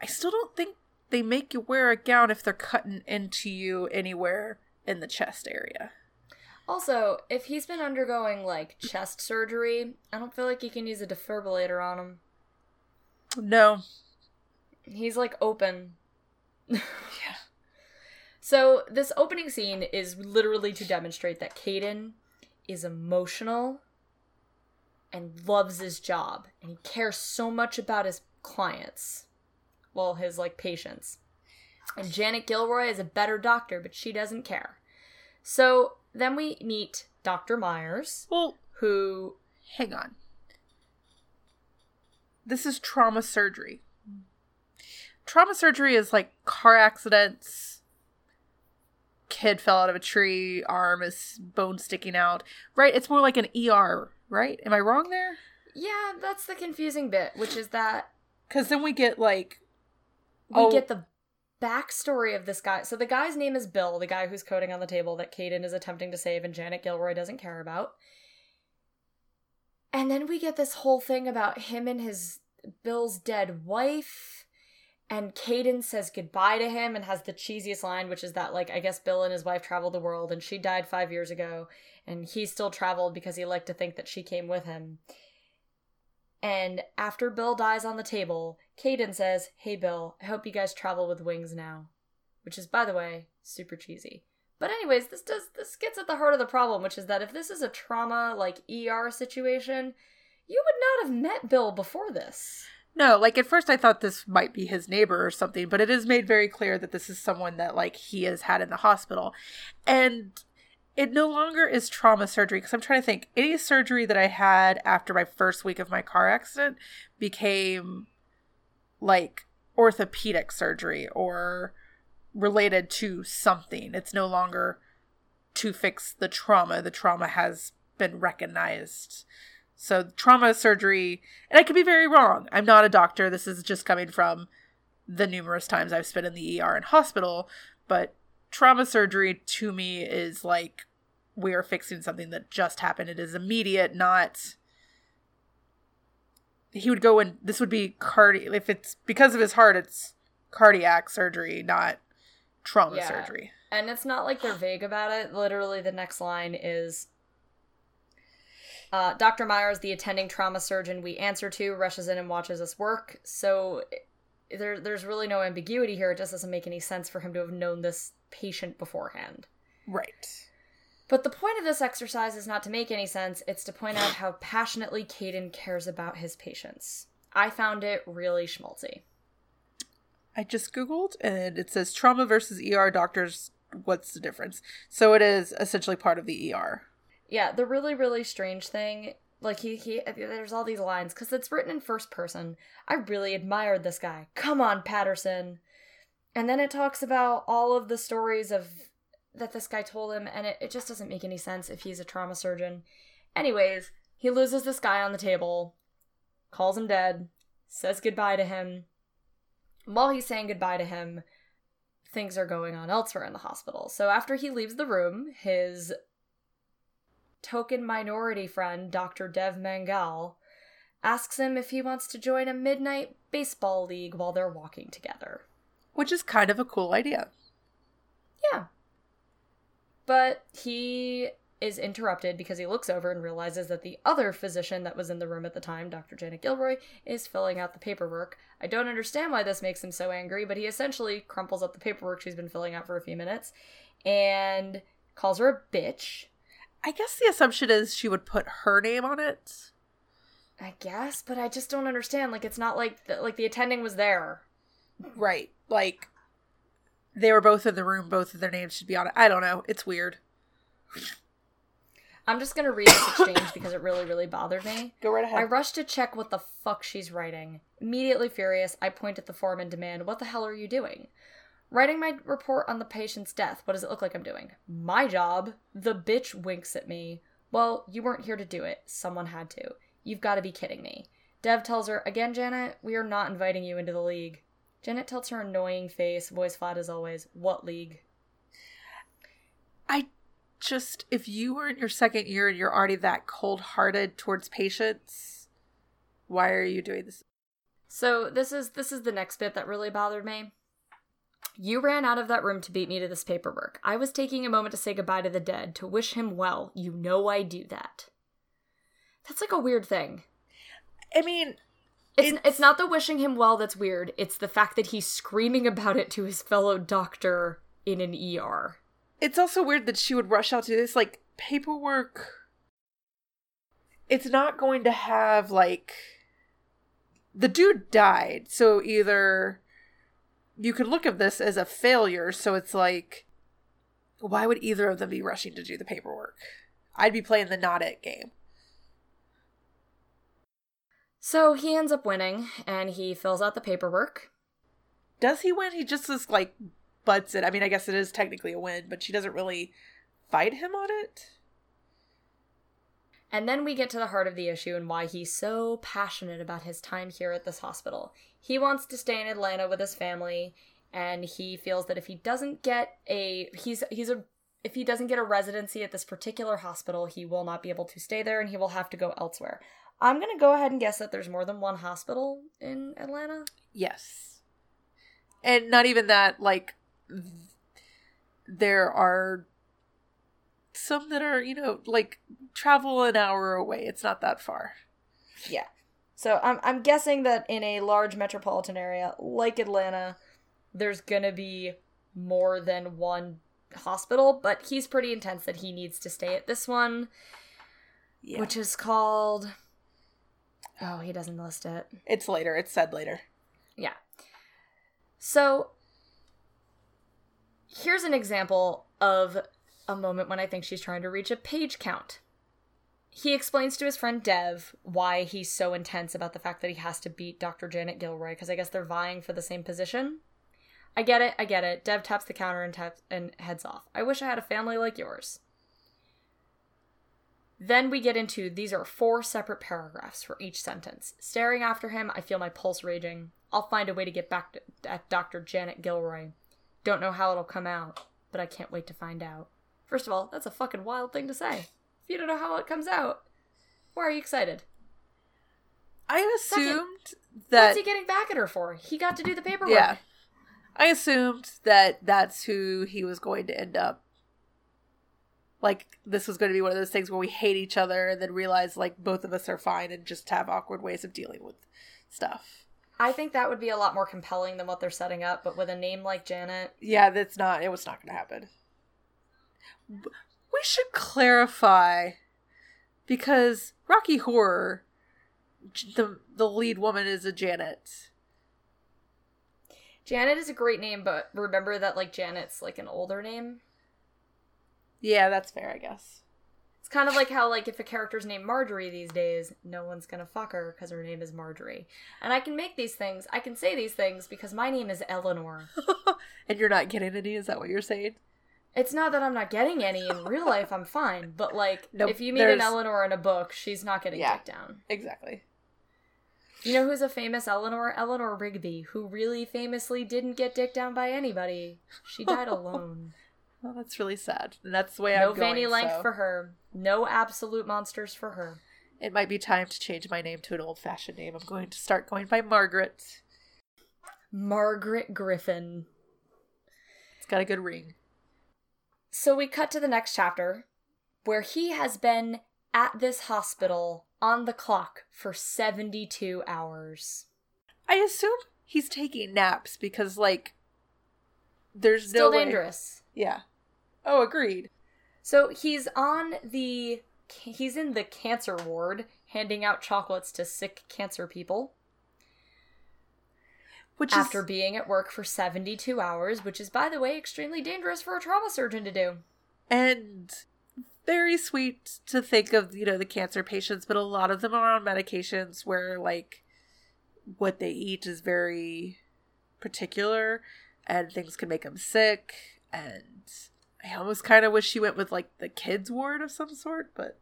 I still don't think they make you wear a gown if they're cutting into you anywhere in the chest area. Also, if he's been undergoing like chest surgery, I don't feel like you can use a defibrillator on him. No. He's like open. yeah. So, this opening scene is literally to demonstrate that Caden is emotional and loves his job and he cares so much about his clients well his like patients. And janet gilroy is a better doctor but she doesn't care. So then we meet dr myers well who hang on. This is trauma surgery. Trauma surgery is like car accidents. Kid fell out of a tree arm is bone sticking out. Right? It's more like an er right? Am I wrong there? Yeah, that's the confusing bit, which is that because then we get like we oh, get the backstory of this guy. So the guy's name is Bill, the guy who's coding on the table that Caden is attempting to save and Janet Gilroy doesn't care about. And then we get this whole thing about him and his Bill's dead wife. And Caden says goodbye to him and has the cheesiest line, which is that, like, I guess Bill and his wife traveled the world and she died five years ago and he still traveled because he liked to think that she came with him. And after Bill dies on the table, Caden says, Hey Bill, I hope you guys travel with wings now. Which is, by the way, super cheesy. But anyways, this does this gets at the heart of the problem, which is that if this is a trauma like ER situation, you would not have met Bill before this. No, like at first I thought this might be his neighbor or something, but it is made very clear that this is someone that like he has had in the hospital. And it no longer is trauma surgery because I'm trying to think any surgery that I had after my first week of my car accident became like orthopedic surgery or related to something. It's no longer to fix the trauma. The trauma has been recognized. So trauma surgery, and I could be very wrong. I'm not a doctor. This is just coming from the numerous times I've spent in the ER and hospital, but trauma surgery to me is like we are fixing something that just happened. It is immediate, not he would go in this would be cardi if it's because of his heart it's cardiac surgery, not trauma yeah. surgery. And it's not like they're vague about it. Literally the next line is uh, Dr. Myers, the attending trauma surgeon we answer to, rushes in and watches us work. So there, there's really no ambiguity here. It just doesn't make any sense for him to have known this patient beforehand. Right. But the point of this exercise is not to make any sense, it's to point out how passionately Caden cares about his patients. I found it really schmaltzy. I just Googled and it says trauma versus ER doctors. What's the difference? So it is essentially part of the ER. Yeah, the really, really strange thing, like he, he there's all these lines, because it's written in first person. I really admired this guy. Come on, Patterson. And then it talks about all of the stories of that this guy told him, and it, it just doesn't make any sense if he's a trauma surgeon. Anyways, he loses this guy on the table, calls him dead, says goodbye to him. While he's saying goodbye to him, things are going on elsewhere in the hospital. So after he leaves the room, his token minority friend, Dr. Dev Mangal, asks him if he wants to join a midnight baseball league while they're walking together. Which is kind of a cool idea. Yeah, but he is interrupted because he looks over and realizes that the other physician that was in the room at the time, Dr. Janet Gilroy, is filling out the paperwork. I don't understand why this makes him so angry, but he essentially crumples up the paperwork she's been filling out for a few minutes and calls her a bitch. I guess the assumption is she would put her name on it. I guess, but I just don't understand. Like, it's not like the, like the attending was there, right? Like, they were both in the room. Both of their names should be on it. I don't know. It's weird. I'm just gonna read this exchange because it really, really bothered me. Go right ahead. I rush to check what the fuck she's writing. Immediately furious, I point at the form and demand, What the hell are you doing? Writing my report on the patient's death. What does it look like I'm doing? My job. The bitch winks at me. Well, you weren't here to do it. Someone had to. You've got to be kidding me. Dev tells her, Again, Janet, we are not inviting you into the league. Janet tells her annoying face, voice flat as always, What league? I just, if you were in your second year and you're already that cold hearted towards patients, why are you doing this? So this is this is the next bit that really bothered me. You ran out of that room to beat me to this paperwork. I was taking a moment to say goodbye to the dead, to wish him well. You know I do that. That's like a weird thing. I mean, it's, it's, it's not the wishing him well that's weird. It's the fact that he's screaming about it to his fellow doctor in an ER. It's also weird that she would rush out to this like paperwork. It's not going to have like the dude died, so either you could look at this as a failure, so it's like why would either of them be rushing to do the paperwork? I'd be playing the not it game. So he ends up winning and he fills out the paperwork. Does he win? He just is like butts it. I mean, I guess it is technically a win, but she doesn't really fight him on it. And then we get to the heart of the issue and why he's so passionate about his time here at this hospital. He wants to stay in Atlanta with his family, and he feels that if he doesn't get a he's he's a if he doesn't get a residency at this particular hospital, he will not be able to stay there and he will have to go elsewhere. I'm going to go ahead and guess that there's more than one hospital in Atlanta. Yes. And not even that like there are some that are, you know, like travel an hour away. It's not that far. Yeah. So I'm I'm guessing that in a large metropolitan area like Atlanta, there's gonna be more than one hospital, but he's pretty intense that he needs to stay at this one. Yeah. Which is called Oh, he doesn't list it. It's later. It's said later. Yeah. So here's an example of a moment when I think she's trying to reach a page count. He explains to his friend Dev why he's so intense about the fact that he has to beat Dr. Janet Gilroy because I guess they're vying for the same position. I get it, I get it. Dev taps the counter and taps and heads off. I wish I had a family like yours. Then we get into these are four separate paragraphs for each sentence. Staring after him, I feel my pulse raging. I'll find a way to get back to, at Dr. Janet Gilroy. Don't know how it'll come out, but I can't wait to find out. First of all, that's a fucking wild thing to say. You don't know how it comes out, why are you excited? I assumed Second, that. What's he getting back at her for? He got to do the paperwork. Yeah. I assumed that that's who he was going to end up. Like, this was going to be one of those things where we hate each other and then realize, like, both of us are fine and just have awkward ways of dealing with stuff. I think that would be a lot more compelling than what they're setting up, but with a name like Janet. Yeah, that's not, it was not going to happen. We should clarify because Rocky Horror, the the lead woman is a Janet. Janet is a great name, but remember that like Janet's like an older name. Yeah, that's fair, I guess. It's kind of like how like if a character's named Marjorie these days, no one's gonna fuck her because her name is Marjorie. And I can make these things, I can say these things because my name is Eleanor. and you're not getting any, is that what you're saying? It's not that I'm not getting any in real life. I'm fine, but like, nope, if you meet there's... an Eleanor in a book, she's not getting yeah, down. Exactly. You know who's a famous Eleanor? Eleanor Rigby, who really famously didn't get dicked down by anybody. She died alone. well, that's really sad. And that's the way no I'm going. No Vanny length so. for her. No absolute monsters for her. It might be time to change my name to an old-fashioned name. I'm going to start going by Margaret. Margaret Griffin. It's got a good ring. So we cut to the next chapter where he has been at this hospital on the clock for 72 hours. I assume he's taking naps because, like, there's Still no dangerous. Way... Yeah. Oh, agreed. So he's on the. He's in the cancer ward handing out chocolates to sick cancer people. Which after is, being at work for 72 hours, which is, by the way, extremely dangerous for a trauma surgeon to do. And very sweet to think of, you know, the cancer patients, but a lot of them are on medications where like what they eat is very particular and things can make them sick and I almost kind of wish she went with like the kids ward of some sort, but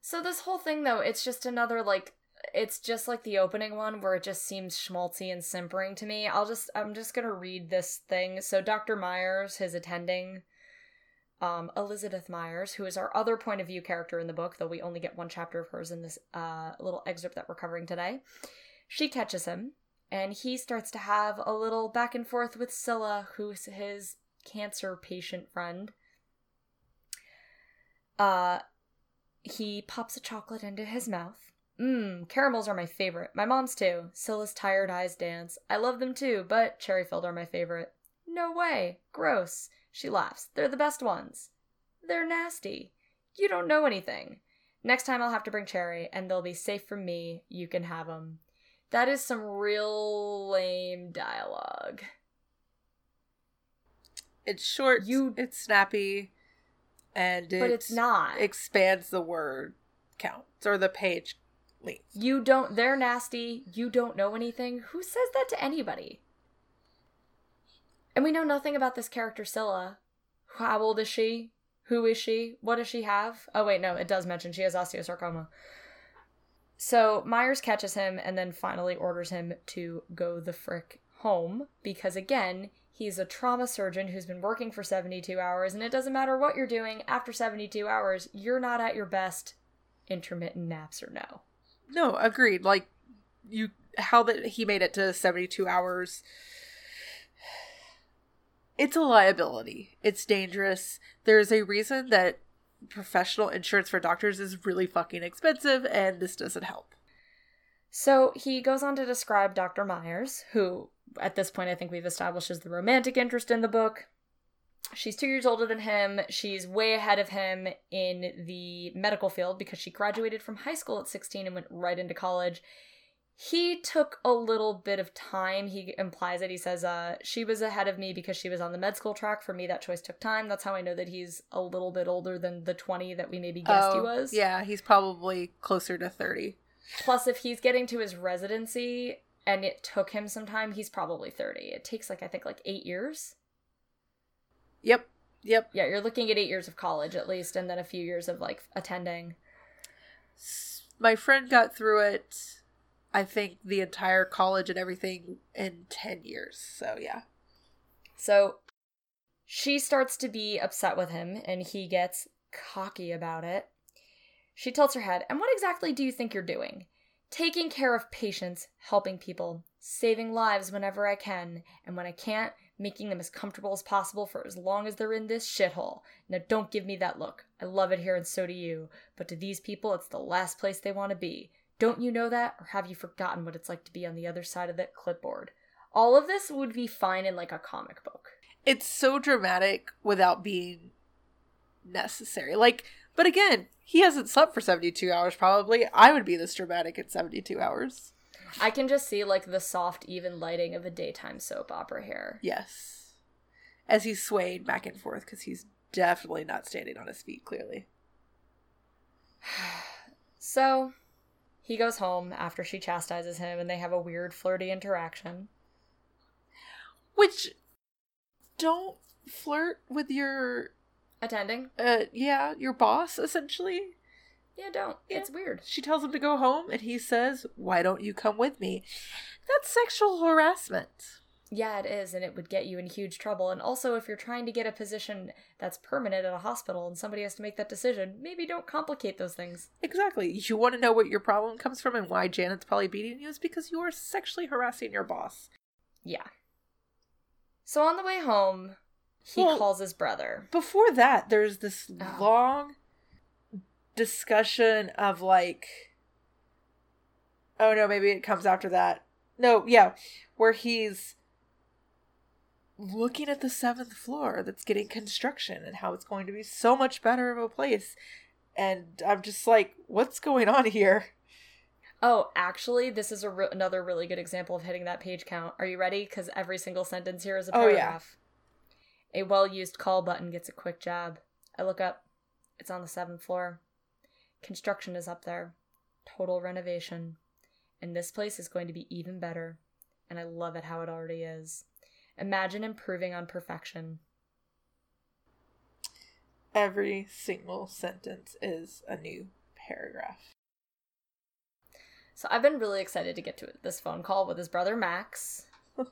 So this whole thing though, it's just another like it's just like the opening one where it just seems schmaltzy and simpering to me. I'll just I'm just gonna read this thing. So Dr. Myers, his attending, um, Elizabeth Myers, who is our other point of view character in the book, though we only get one chapter of hers in this uh, little excerpt that we're covering today. She catches him, and he starts to have a little back and forth with Scylla, who's his cancer patient friend. Uh, he pops a chocolate into his mouth. Mmm, caramels are my favorite. My mom's too. Scylla's tired eyes dance. I love them too, but cherry filled are my favorite. No way. Gross. She laughs. They're the best ones. They're nasty. You don't know anything. Next time I'll have to bring cherry, and they'll be safe from me. You can have them. That is some real lame dialogue. it's short, You- it's snappy, and it But it's not. expands the word count or the page length. You don't, they're nasty. You don't know anything. Who says that to anybody? And we know nothing about this character, Scylla. How old is she? Who is she? What does she have? Oh, wait, no, it does mention she has osteosarcoma. So Myers catches him and then finally orders him to go the frick home because, again, he's a trauma surgeon who's been working for 72 hours, and it doesn't matter what you're doing after 72 hours, you're not at your best, intermittent naps or no. No, agreed. Like you, how that he made it to seventy-two hours. It's a liability. It's dangerous. There's a reason that professional insurance for doctors is really fucking expensive, and this doesn't help. So he goes on to describe Dr. Myers, who at this point I think we've established is the romantic interest in the book. She's two years older than him. She's way ahead of him in the medical field because she graduated from high school at 16 and went right into college. He took a little bit of time. He implies it. He says, uh, she was ahead of me because she was on the med school track. For me, that choice took time. That's how I know that he's a little bit older than the 20 that we maybe guessed he Oh, was. Yeah, he's probably closer to thirty. Plus, if he's getting to his residency and it took him some time, he's probably 30. It takes, like, I think, like eight years. Yep. Yep. Yeah, you're looking at eight years of college at least, and then a few years of, like, attending. My friend got through it. I think the entire college and everything in ten years. So yeah. So she starts to be upset with him, and he gets cocky about it. She tilts her head, and what exactly do you think you're doing? Taking care of patients, helping people, saving lives whenever I can, and when I can't, making them as comfortable as possible for as long as they're in this shithole. Now don't give me that look. I love it here and so do you, but to these people, it's the last place they want to be. Don't you know that, or have you forgotten what it's like to be on the other side of that clipboard? All of this would be fine in like a comic book. It's so dramatic without being necessary. Like, but again, he hasn't slept for 72 hours probably. I would be this dramatic at 72 hours. I can just see like the soft, even lighting of a daytime soap opera here. Yes. As he's swaying back and forth because he's definitely not standing on his feet, clearly. So he goes home after she chastises him and they have a weird, flirty interaction. Which, don't flirt with your, Attending? uh, yeah, your boss, essentially. Yeah, don't. Yeah. It's weird. She tells him to go home, and he says, Why don't you come with me? That's sexual harassment. Yeah, it is, and it would get you in huge trouble. And also, if you're trying to get a position that's permanent at a hospital and somebody has to make that decision, maybe don't complicate those things. Exactly. You want to know what your problem comes from and why Janet's probably beating you is because you are sexually harassing your boss. Yeah. So on the way home, he Well- calls his brother. Before that, there's this Oh. long discussion of like, oh no, maybe it comes after that. No, yeah, where he's looking at the seventh floor that's getting construction and how it's going to be so much better of a place. And I'm just like, what's going on here? Oh, actually, this is a re- another really good example of hitting that page count. Are you ready? Because every single sentence here is a Oh, yeah. paragraph. A well used call button gets a quick jab. I look up. It's on the seventh floor. Construction is up there. Total renovation. And this place is going to be even better. And I love it how it already is. Imagine improving on perfection. Every single sentence is a new paragraph. So I've been really excited to get to this phone call with his brother Max.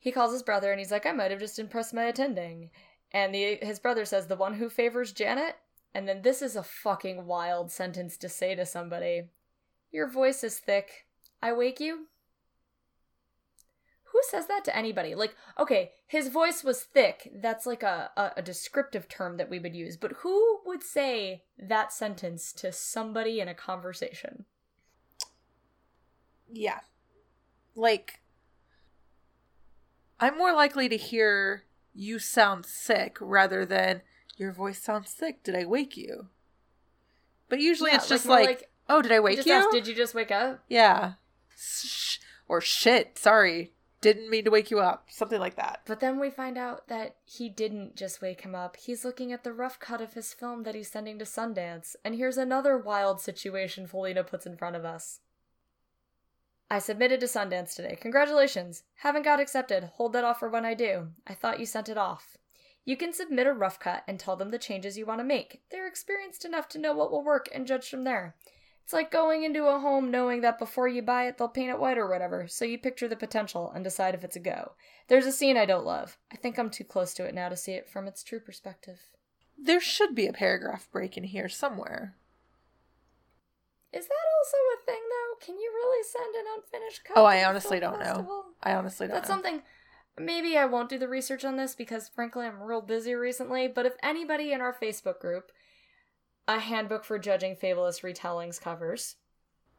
he calls his brother and he's like, I might have just impressed my attending. And the, his brother says, The one who favors Janet? And then this is a fucking wild sentence to say to somebody. Your voice is thick. I wake you? Who says that to anybody? Like, okay, his voice was thick. That's like a, a, a, descriptive term that we would use. But who would say that sentence to somebody in a conversation? Yeah. Like, I'm more likely to hear you sound sick rather than your voice sounds sick. Did I wake you? But usually yeah, it's just like, like, oh, did I wake you? Ask, did you just wake up? Yeah. Shh. Or shit, sorry didn't mean to wake you up, something like that. But then we find out that he didn't just wake him up. He's looking at the rough cut of his film that he's sending to Sundance. And here's another wild situation Faleena puts in front of us. I submitted to Sundance today. Congratulations. Haven't got accepted. Hold that off for when I do. I thought you sent it off. You can submit a rough cut and tell them the changes you want to make. They're experienced enough to know what will work and judge from there. It's like going into a home knowing that before you buy it, they'll paint it white or whatever, so you picture the potential and decide if it's a go. There's a scene I don't love. I think I'm too close to it now to see it from its true perspective. There should be a paragraph break in here somewhere. Is that also a thing, though? Can you really send an unfinished cut? Oh, I honestly don't festival? know. I honestly don't That's know. something. Maybe I won't do the research on this because, frankly, I'm real busy recently. But if anybody in our Facebook group a handbook for judging fabulous retellings covers.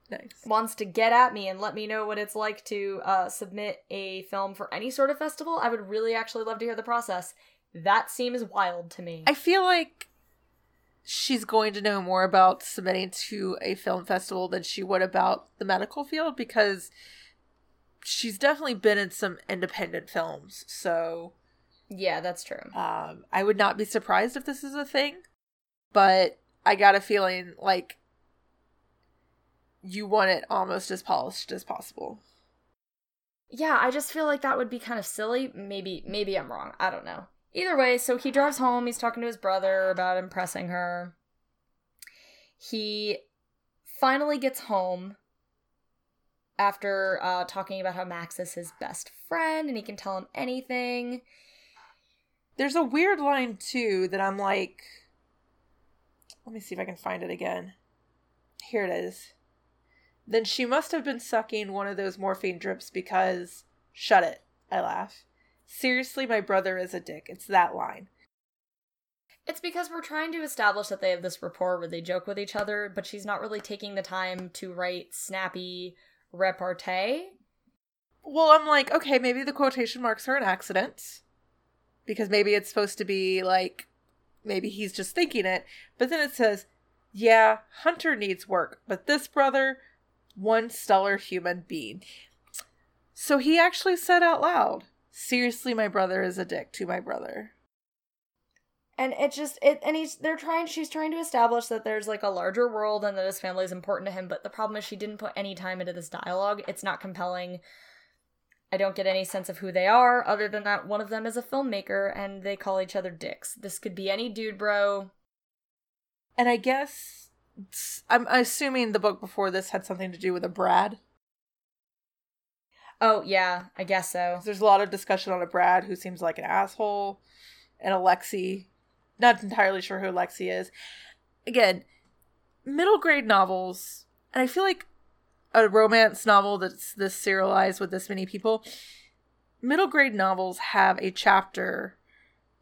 Nice. Wants to get at me and let me know what it's like to uh, submit a film for any sort of festival. I would really actually love to hear the process. That seems wild to me. I feel like she's going to know more about submitting to a film festival than she would about the medical field because she's definitely been in some independent films. So, yeah, that's true. Um, I would not be surprised if this is a thing, but I got a feeling like you want it almost as polished as possible. Yeah, I just feel like that would be kind of silly. Maybe maybe I'm wrong. I don't know. Either way, so he drives home, he's talking to his brother about impressing her. He finally gets home after uh, talking about how Max is his best friend and he can tell him anything. There's a weird line too that I'm like let me see if I can find it again. Here it is. Then she must have been sucking one of those morphine drips because. Shut it, I laugh. Seriously, my brother is a dick. It's that line. It's because we're trying to establish that they have this rapport where they joke with each other, but she's not really taking the time to write snappy repartee. Well, I'm like, okay, maybe the quotation marks are an accident. Because maybe it's supposed to be like maybe he's just thinking it. But then it says, yeah, Hunter needs work, but this brother, one stellar human being. So he actually said out loud, seriously, my brother is a dick to my brother. And it just it and he's they're trying she's trying to establish that there's like a larger world and that his family is important to him, but the problem is she didn't put any time into this dialogue. It's not compelling. I don't get any sense of who they are, other than that one of them is a filmmaker and they call each other dicks. This could be any dude bro. And I guess I'm assuming the book before this had something to do with a Brad. Oh, yeah, I guess so. There's a lot of discussion on a Brad who seems like an asshole, and a Lexi. Not entirely sure who Lexi is. Again, middle grade novels, and I feel like a romance novel that's this serialized with this many people, middle grade novels have a chapter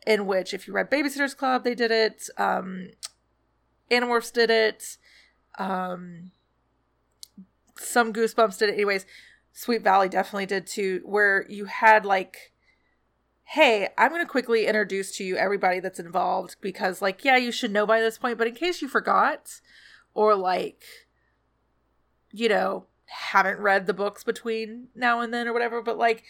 in which, if you read Babysitter's Club, they did it. Um, Animorphs did it. Um, some Goosebumps did it. Anyways, Sweet Valley definitely did too, where you had like, hey, I'm going to quickly introduce to you everybody that's involved because, like, yeah, you should know by this point, but in case you forgot, or like, you know, haven't read the books between now and then or whatever, but like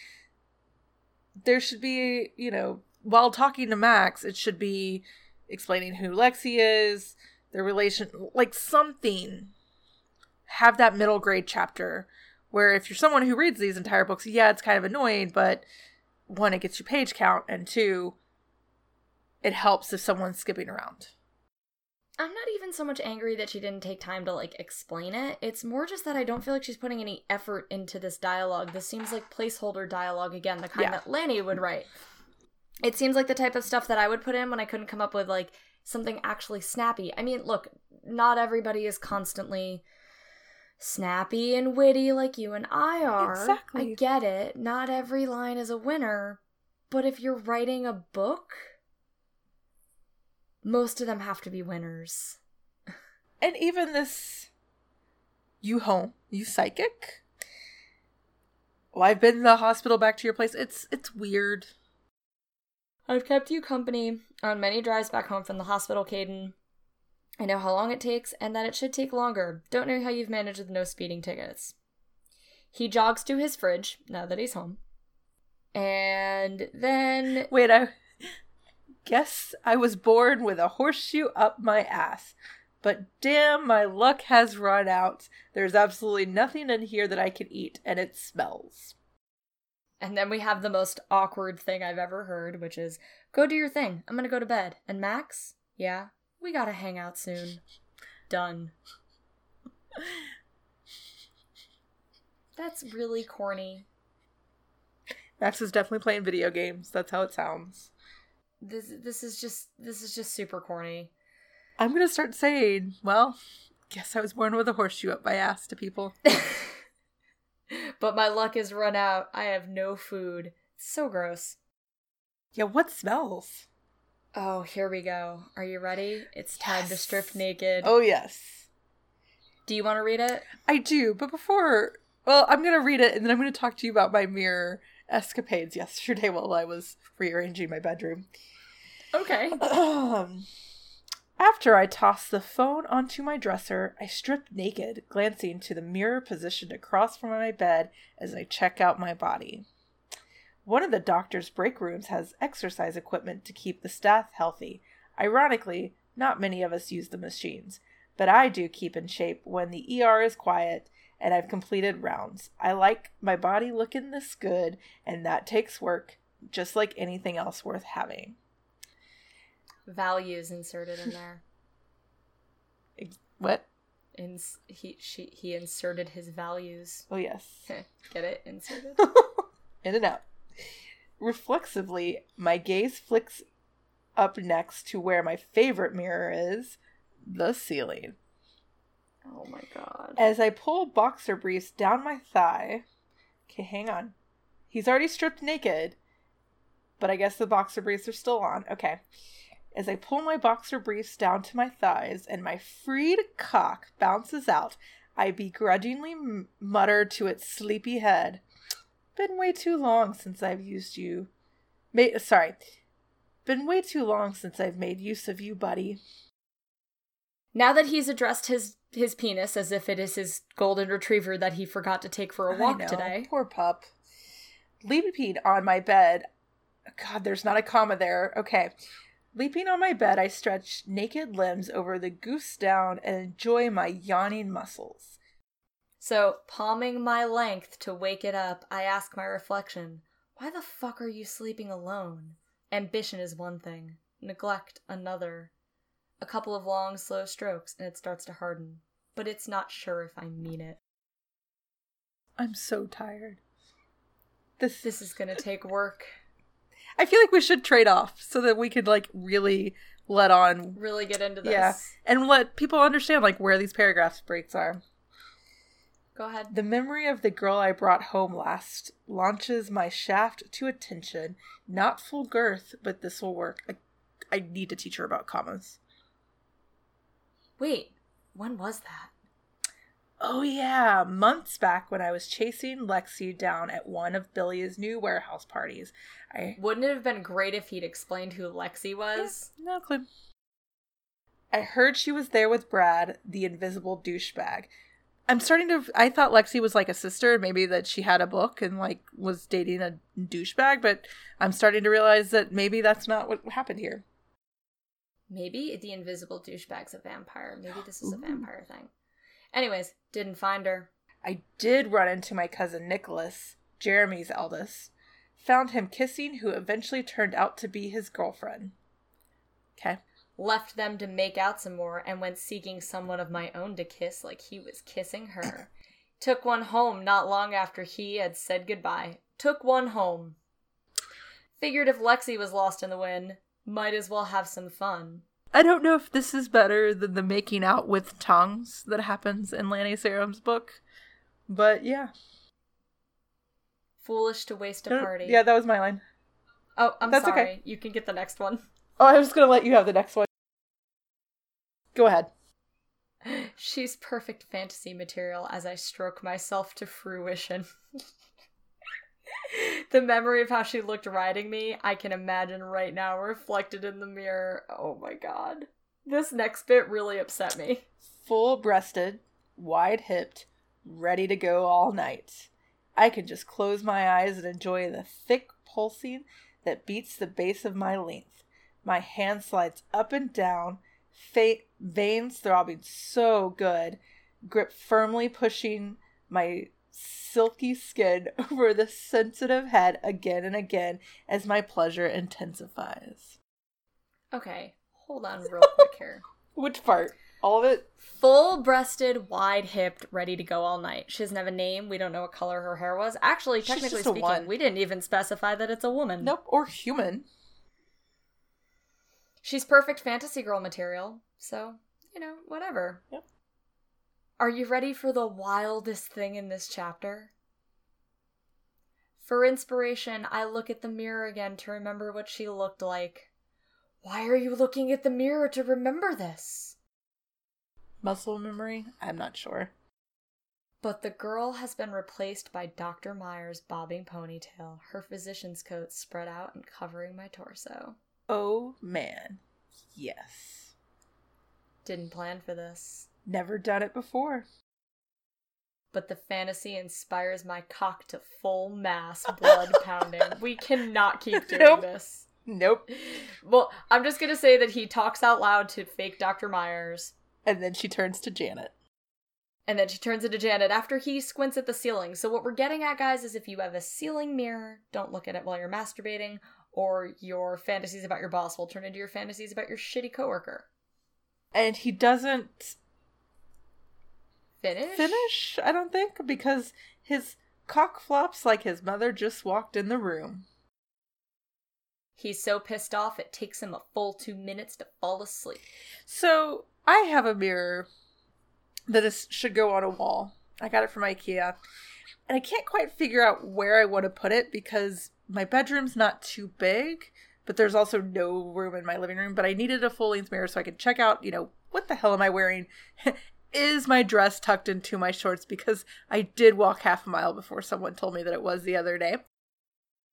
there should be, you know, while talking to Max, it should be explaining who Lexi is, their relation, like something. Have that middle grade chapter where if you're someone who reads these entire books, yeah, it's kind of annoying, but one, it gets you page count, and two, it helps if someone's skipping around. I'm not even so much angry that she didn't take time to like explain it. It's more just that I don't feel like she's putting any effort into this dialogue. This seems like placeholder dialogue again, the kind Yeah. that Lani would write. It seems like the type of stuff that I would put in when I couldn't come up with like something actually snappy. I mean, look, not everybody is constantly snappy and witty like you and I are. Exactly. I get it. Not every line is a winner. But if you're writing a book, most of them have to be winners. And even this, you home, you psychic. Well, I've been to the hospital, back to your place. It's it's weird. I've kept you company on many drives back home from the hospital, Caden. I know how long it takes and that it should take longer. Don't know how you've managed with no speeding tickets. He jogs to his fridge now that he's home. And then Wait, I guess I was born with a horseshoe up my ass. But damn, my luck has run out. There's absolutely nothing in here that I can eat, and it smells. and then we have the most awkward thing I've ever heard, which is go do your thing. I'm going to go to bed. And Max? Yeah, we got to hang out soon. Done. That's really corny. Max is definitely playing video games. That's how it sounds. This this is just this is just super corny. I'm gonna start saying, well, guess I was born with a horseshoe up my ass to people. but my luck is run out. I have no food. so gross. Yeah, what smells? Oh, here we go. Are you ready? It's time to strip naked. Oh, yes. Do you want to read it? I do, but before, well, I'm going to read it and then I'm going to talk to you about my mirror escapades yesterday while I was rearranging my bedroom. Okay. Um, After I tossed the phone onto my dresser, I stripped naked, glancing to the mirror positioned across from my bed as I check out my body. One of the doctor's break rooms has exercise equipment to keep the staff healthy. Ironically, not many of us use the machines, but I do keep in shape when the ER is quiet and I've completed rounds. I like my body looking this good, and that takes work, just like anything else worth having. Values inserted in there. What? Ins- he she he inserted his values. Oh, yes. Get it? Inserted. In and out. Reflexively, my gaze flicks up next to where my favorite mirror is the ceiling. oh my god. As I pull boxer briefs down my thigh. Okay, hang on. He's already stripped naked, but I guess the boxer briefs are still on. Okay. As I pull my boxer briefs down to my thighs and my freed cock bounces out, I begrudgingly mutter to its sleepy head, Been way too long since I've used you. Ma- sorry. Been way too long since I've made use of you, buddy. Now that he's addressed his his penis as if it is his golden retriever that he forgot to take for a walk know, today. Poor pup. Leaping on my bed. God, there's not a comma there. Okay. Leaping on my bed, I stretch naked limbs over the goose down and enjoy my yawning muscles. So, palming my length to wake it up, I ask my reflection, why the fuck are you sleeping alone? Ambition is one thing, neglect another. A couple of long, slow strokes, and it starts to harden. But it's not sure if I mean it. I'm so tired. This, This is gonna take work. I feel like we should trade off so that we could like really let on Really get into this. Yeah. and let people understand like where these paragraphs breaks are. Go ahead. The memory of the girl I brought home last launches my shaft to attention. Not full girth, but this will work. I, I need to teach her about commas. Wait, when was that? Oh, yeah, months back when I was chasing Lexi down at one of Billy's new warehouse parties. I. Wouldn't it have been great if he'd explained who Lexi was? No clue. I heard she was there with Brad, the invisible douchebag. I'm starting to. I thought Lexi was like a sister, maybe that she had a book and like was dating a douchebag, but I'm starting to realize that maybe that's not what happened here. Maybe the invisible douchebag's a vampire. Maybe this is a vampire thing. Anyways, didn't find her. I did run into my cousin Nicholas, Jeremy's eldest. Found him kissing who eventually turned out to be his girlfriend. Okay. Left them to make out some more and went seeking someone of my own to kiss like he was kissing her. Took one home not long after he had said goodbye. Took one home. Figured if Lexi was lost in the wind, might as well have some fun. I don't know if this is better than the making out with tongues that happens in Lani Sarem's book, but yeah. Foolish to waste a party. Yeah, that was my line. Oh, I'm That's sorry. Okay. You can get the next one. Oh, I was gonna let you have the next one. Go ahead. She's perfect fantasy material as I stroke myself to fruition. the memory of how she looked riding me, I can imagine right now reflected in the mirror. Oh my god. This next bit really upset me. Full breasted, wide hipped, ready to go all night. I can just close my eyes and enjoy the thick pulsing that beats the base of my length. My hand slides up and down, fa- veins throbbing so good, grip firmly pushing my silky skin over the sensitive head again and again as my pleasure intensifies. Okay, hold on real quick here. Which part? All of it? Full breasted, wide hipped, ready to go all night. She doesn't have a name. We don't know what color her hair was. Actually, technically speaking, we didn't even specify that it's a woman. Nope, or human. She's perfect fantasy girl material. So, you know, whatever. Yep. Are you ready for the wildest thing in this chapter? For inspiration, I look at the mirror again to remember what she looked like. Why are you looking at the mirror to remember this? Muscle memory? I'm not sure. But the girl has been replaced by Dr. Meyer's bobbing ponytail, her physician's coat spread out and covering my torso. Oh man. Yes. Didn't plan for this. Never done it before. But the fantasy inspires my cock to full mass blood pounding. We cannot keep doing nope. this. Nope. Well, I'm just gonna say that he talks out loud to fake Dr. Myers. And then she turns to Janet. And then she turns into Janet after he squints at the ceiling. So, what we're getting at, guys, is if you have a ceiling mirror, don't look at it while you're masturbating, or your fantasies about your boss will turn into your fantasies about your shitty coworker. And he doesn't finish? Finish? I don't think, because his cock flops like his mother just walked in the room. He's so pissed off it takes him a full two minutes to fall asleep. So I have a mirror that is, should go on a wall. I got it from IKEA. And I can't quite figure out where I want to put it because my bedroom's not too big, but there's also no room in my living room. But I needed a full length mirror so I could check out, you know, what the hell am I wearing? is my dress tucked into my shorts because I did walk half a mile before someone told me that it was the other day.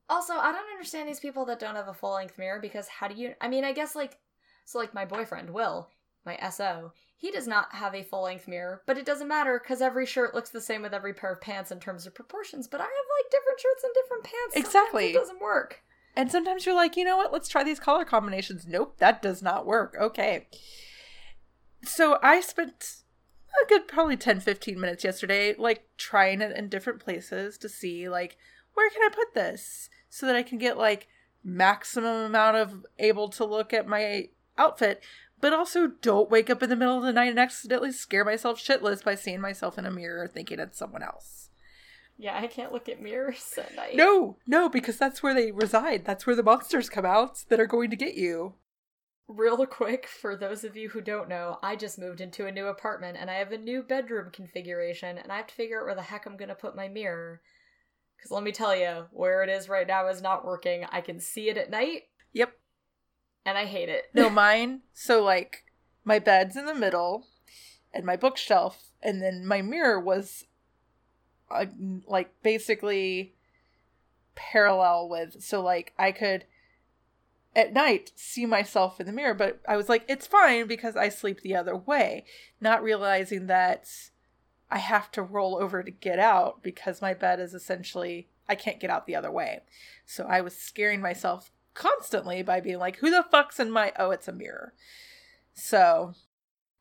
Also, I don't understand these people that don't have a full length mirror because how do you? I mean, I guess like so, like my boyfriend Will, my SO, he does not have a full length mirror, but it doesn't matter because every shirt looks the same with every pair of pants in terms of proportions. But I have like different shirts and different pants. Exactly, Sometimes it doesn't work. And sometimes you're like, you know what? Let's try these color combinations. Nope, that does not work. Okay. So I spent a good probably 10 15 minutes yesterday like trying it in different places to see like where can i put this so that i can get like maximum amount of able to look at my outfit but also don't wake up in the middle of the night and accidentally scare myself shitless by seeing myself in a mirror thinking it's someone else yeah i can't look at mirrors at night no no because that's where they reside that's where the monsters come out that are going to get you Real quick, for those of you who don't know, I just moved into a new apartment and I have a new bedroom configuration and I have to figure out where the heck I'm gonna put my mirror. Because let me tell you, where it is right now is not working. I can see it at night. Yep. And I hate it. no, mine. So, like, my bed's in the middle and my bookshelf, and then my mirror was, uh, like, basically parallel with. So, like, I could at night see myself in the mirror but i was like it's fine because i sleep the other way not realizing that i have to roll over to get out because my bed is essentially i can't get out the other way so i was scaring myself constantly by being like, "Who the fuck's in my? Oh, it's a mirror." So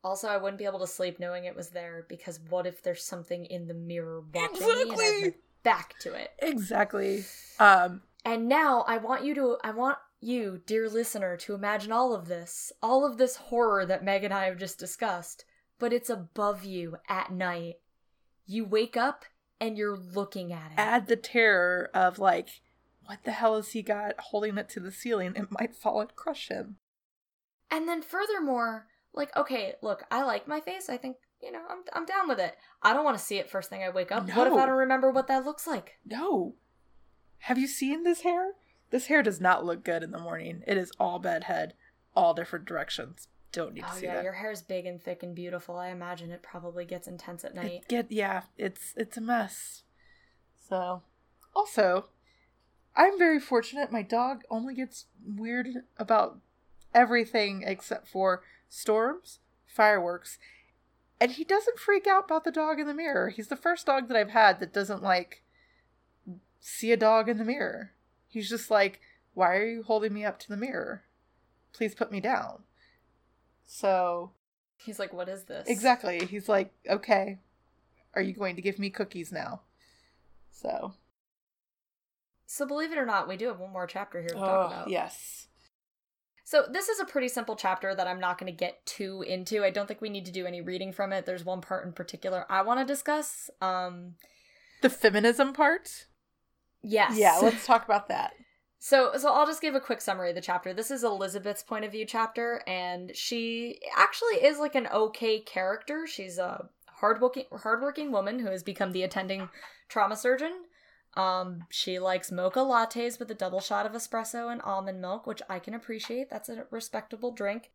Also, I wouldn't be able to sleep knowing it was there because what if there's something in the mirror watching me and I have my Exactly. back to it? exactly. Um, And now I want you to I want you, dear listener, to imagine all of this, all of this horror that Meg and I have just discussed, but it's above you at night. You wake up and you're looking at it. add the terror of like, what the hell has he got holding it to the ceiling? It might fall and crush him. And then furthermore, like, okay, look, I like my face. I think, you know, I'm I'm down with it. I don't want to see it first thing I wake up. What if I don't remember what that looks like? No. Have you seen this hair? This hair does not look good in the morning. It is all bed head, all different directions. Don't need to see it. Oh see yeah, that. your hair's big and thick and beautiful. I imagine it probably gets intense at night. It get yeah, it's it's a mess. So, also, I'm very fortunate. My dog only gets weird about everything except for storms, fireworks, and he doesn't freak out about the dog in the mirror. He's the first dog that I've had that doesn't like see a dog in the mirror. He's just like, "Why are you holding me up to the mirror? Please put me down." So, He's like, "What is this?" Exactly. He's like, okay, are you going to give me cookies now? So, So believe it or not, we do have one more chapter here to talk about. Oh, yes. So this is a pretty simple chapter that I'm not going to get too into. I don't think we need to do any reading from it. There's one part in particular I want to discuss. Um The feminism part? yes. Yeah, let's talk about that. So so I'll just give a quick summary of the chapter. This is Elizabeth's point of view chapter and she actually is like an okay character. She's a hardworking hardworking woman who has become the attending trauma surgeon. Um she likes mocha lattes with a double shot of espresso and almond milk, which I can appreciate. That's a respectable drink.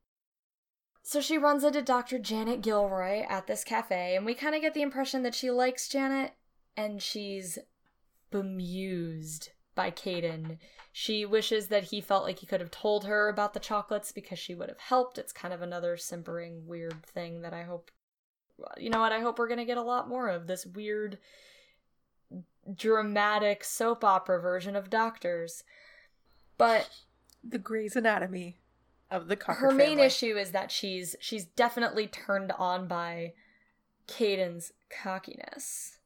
So she runs into Dr. Janet Gilroy at this cafe and we kind of get the impression that she likes Janet and she's bemused by Caden. She wishes that he felt like he could have told her about the chocolates because she would have helped. It's kind of another simpering, weird thing that I hope. You know what? I hope we're going to get a lot more of this weird, dramatic soap opera version of doctors. But The Grey's Anatomy of the Cocker her main family. issue is that she's she's definitely turned on by Caden's cockiness.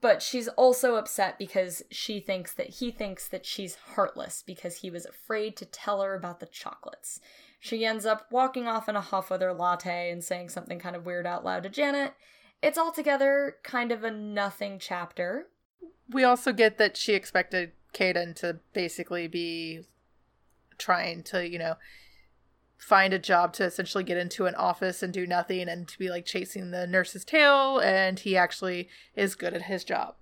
But she's also upset because she thinks that he thinks that she's heartless because he was afraid to tell her about the chocolates. She ends up walking off in a huff with her latte and saying something kind of weird out loud to Janet. It's altogether kind of a nothing chapter. We also get that she expected Kaden to basically be trying to, you know, find a job to essentially get into an office and do nothing and to be like chasing the nurse's tail and he actually is good at his job.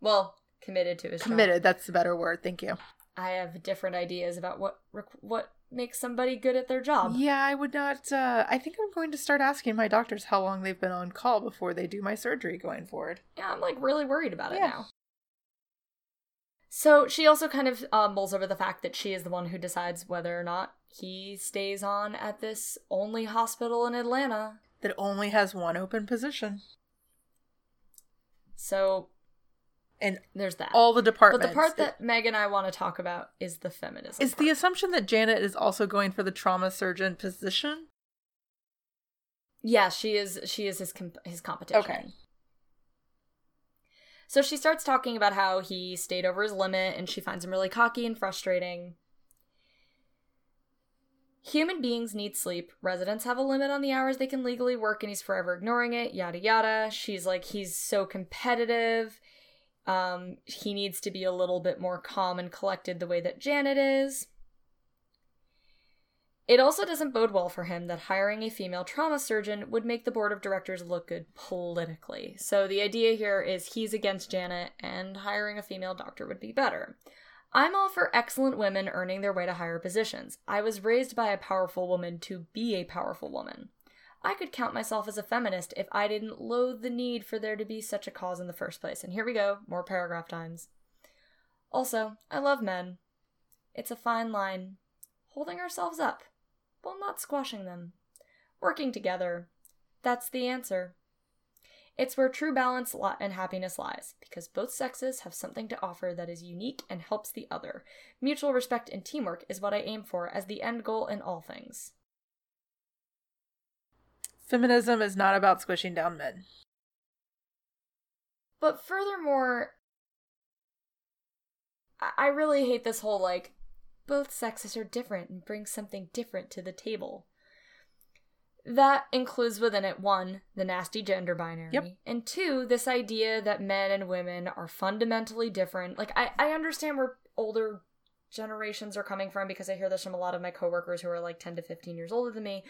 Well, committed to his job. Committed, that's the better word. Thank you. I have different ideas about what what makes somebody good at their job. Yeah, I would not. Uh, I think I'm going to start asking my doctors how long they've been on call before they do my surgery going forward. Yeah, I'm like really worried about it Yeah. now. So she also kind of uh, mulls over the fact that she is the one who decides whether or not he stays on at this only hospital in Atlanta. That only has one open position. So And there's that. all the departments. but the part that Meg and I want to talk about is the feminism. is the assumption that Janet is also going for the trauma surgeon position. Yeah, she is. She is his com- his competition. Okay. So she starts talking about how he stayed over his limit, and she finds him really cocky and frustrating. Human beings need sleep. Residents have a limit on the hours they can legally work, and he's forever ignoring it. Yada yada. She's like, he's so competitive. Um, he needs to be a little bit more calm and collected, the way that Janet is. It also doesn't bode well for him that hiring a female trauma surgeon would make the board of directors look good politically. So the idea here is he's against Janet and hiring a female doctor would be better. I'm all for excellent women earning their way to higher positions. I was raised by a powerful woman to be a powerful woman. I could count myself as a feminist if I didn't loathe the need for there to be such a cause in the first place. And here we go, more paragraph times. Also, I love men. It's a fine line. Holding ourselves up while not squashing them. Working together. That's the answer. It's where true balance and happiness lies, because both sexes have something to offer that is unique and helps the other. Mutual respect and teamwork is what I aim for as the end goal in all things. Feminism is not about squishing down men. But furthermore, I really hate this whole like, both sexes are different and bring something different to the table. That includes within it one, the nasty gender binary, yep. and two, this idea that men and women are fundamentally different. Like, I, I understand where older generations are coming from because I hear this from a lot of my coworkers who are like 10 to 15 years older than me,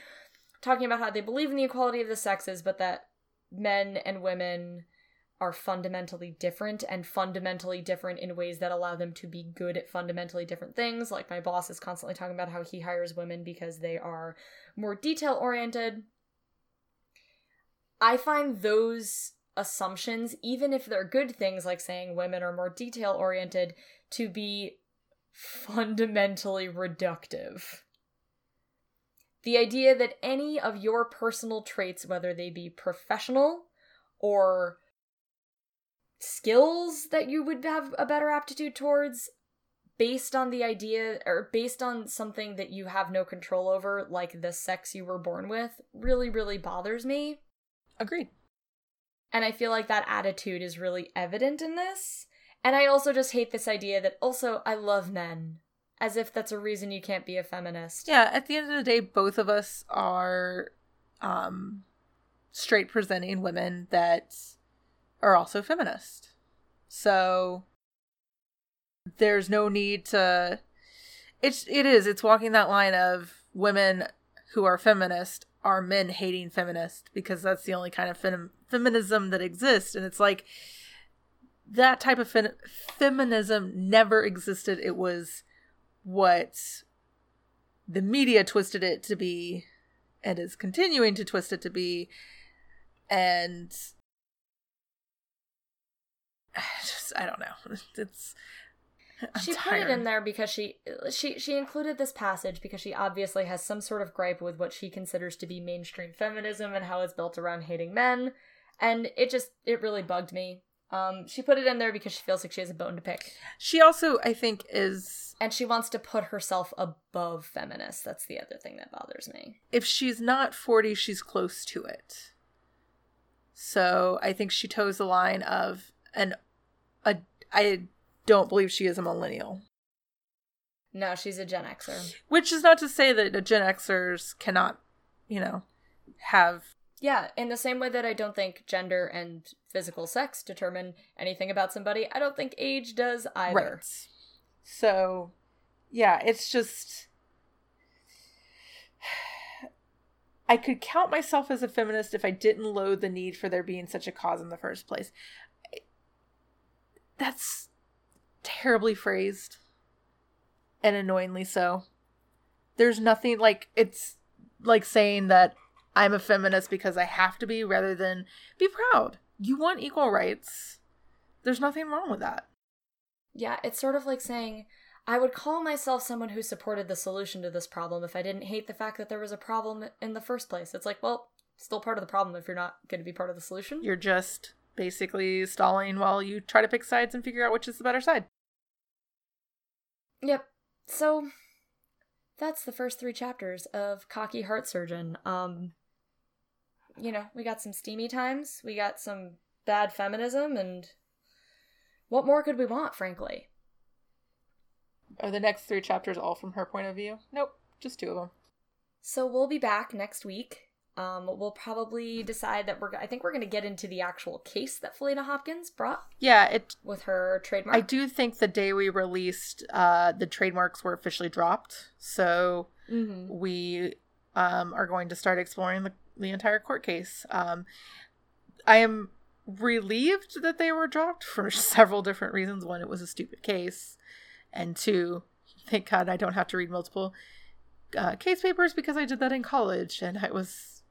talking about how they believe in the equality of the sexes, but that men and women are fundamentally different and fundamentally different in ways that allow them to be good at fundamentally different things. Like my boss is constantly talking about how he hires women because they are more detail oriented. I find those assumptions, even if they're good things like saying women are more detail oriented, to be fundamentally reductive. The idea that any of your personal traits, whether they be professional or skills that you would have a better aptitude towards based on the idea or based on something that you have no control over like the sex you were born with really really bothers me. Agreed. And i feel like that attitude is really evident in this. And i also just hate this idea that also i love men as if that's a reason you can't be a feminist. Yeah at the end of the day both of us are um straight presenting women that are also feminist. So there's no need to it's it is it's walking that line of women who are feminist are men hating feminist because that's the only kind of fem- feminism that exists. And it's like that type of fe- feminism never existed. It was what the media twisted it to be and is continuing to twist it to be and I just I don't know. It's I'm she tired. put it in there because she she she included this passage because she obviously has some sort of gripe with what she considers to be mainstream feminism and how it's built around hating men, and it just it really bugged me. Um, she put it in there because she feels like she has a bone to pick. She also, I think, is and she wants to put herself above feminists. That's the other thing that bothers me. If she's not forty, she's close to it. So I think she toes the line of an a I don't believe she is a millennial. No, she's a Gen Xer. Which is not to say that Gen Xers cannot, you know, have yeah, in the same way that I don't think gender and physical sex determine anything about somebody, I don't think age does either. Right. So, yeah, it's just I could count myself as a feminist if I didn't loathe the need for there being such a cause in the first place that's terribly phrased and annoyingly so. There's nothing like it's like saying that I'm a feminist because I have to be rather than be proud. You want equal rights. There's nothing wrong with that. Yeah, it's sort of like saying I would call myself someone who supported the solution to this problem if I didn't hate the fact that there was a problem in the first place. It's like, well, still part of the problem if you're not going to be part of the solution. You're just basically stalling while you try to pick sides and figure out which is the better side. Yep. So that's the first three chapters of Cocky Heart Surgeon. Um you know, we got some steamy times, we got some bad feminism, and what more could we want, frankly? Are the next three chapters all from her point of view? Nope, just two of them. So we'll be back next week um, we'll probably decide that we're. I think we're going to get into the actual case that Faleena Hopkins brought. Yeah, it with her trademark. I do think the day we released, uh, the trademarks were officially dropped, so mm-hmm. we um, are going to start exploring the, the entire court case. Um, I am relieved that they were dropped for several different reasons. One, it was a stupid case, and two, thank God I don't have to read multiple uh, case papers because I did that in college, and I was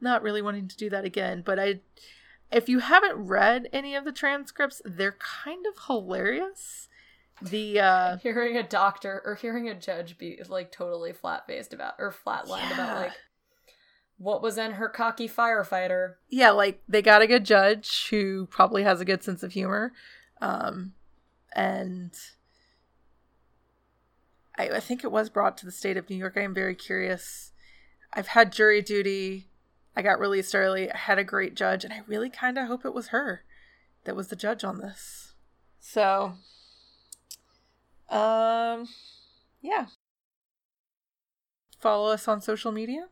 not really wanting to do that again. But I, if you haven't read any of the transcripts, they're kind of hilarious. The uh hearing a doctor or hearing a judge be like totally flat faced about or flat lined yeah. about like what was in her cocky firefighter. Yeah, like they got a good judge who probably has a good sense of humor. Um, and I, I think it was brought to the state of New York. I am very curious. I've had jury duty. I got released early. I had a great judge, and I really kind of hope it was her that was the judge on this. So, um, yeah. Follow us on social media.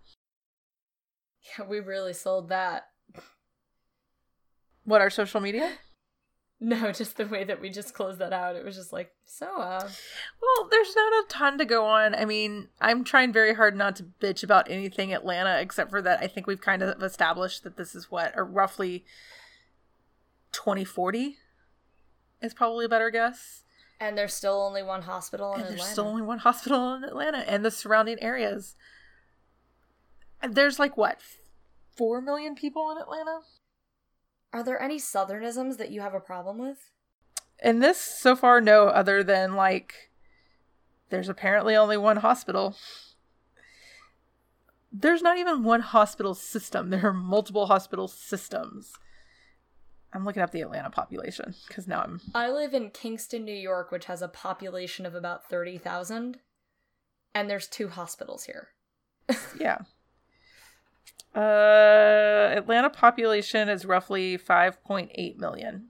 Yeah, we really sold that. What our social media? No, just the way that we just closed that out. It was just like, so, uh. Well, there's not a ton to go on. I mean, I'm trying very hard not to bitch about anything Atlanta, except for that I think we've kind of established that this is what, or roughly 2040 is probably a better guess. And there's still only one hospital in and Atlanta. There's still only one hospital in Atlanta and the surrounding areas. And there's like what, four million people in Atlanta? Are there any southernisms that you have a problem with? In this, so far, no, other than like, there's apparently only one hospital. There's not even one hospital system, there are multiple hospital systems. I'm looking up the Atlanta population because now I'm. I live in Kingston, New York, which has a population of about 30,000, and there's two hospitals here. yeah. Uh, Atlanta population is roughly 5.8 million.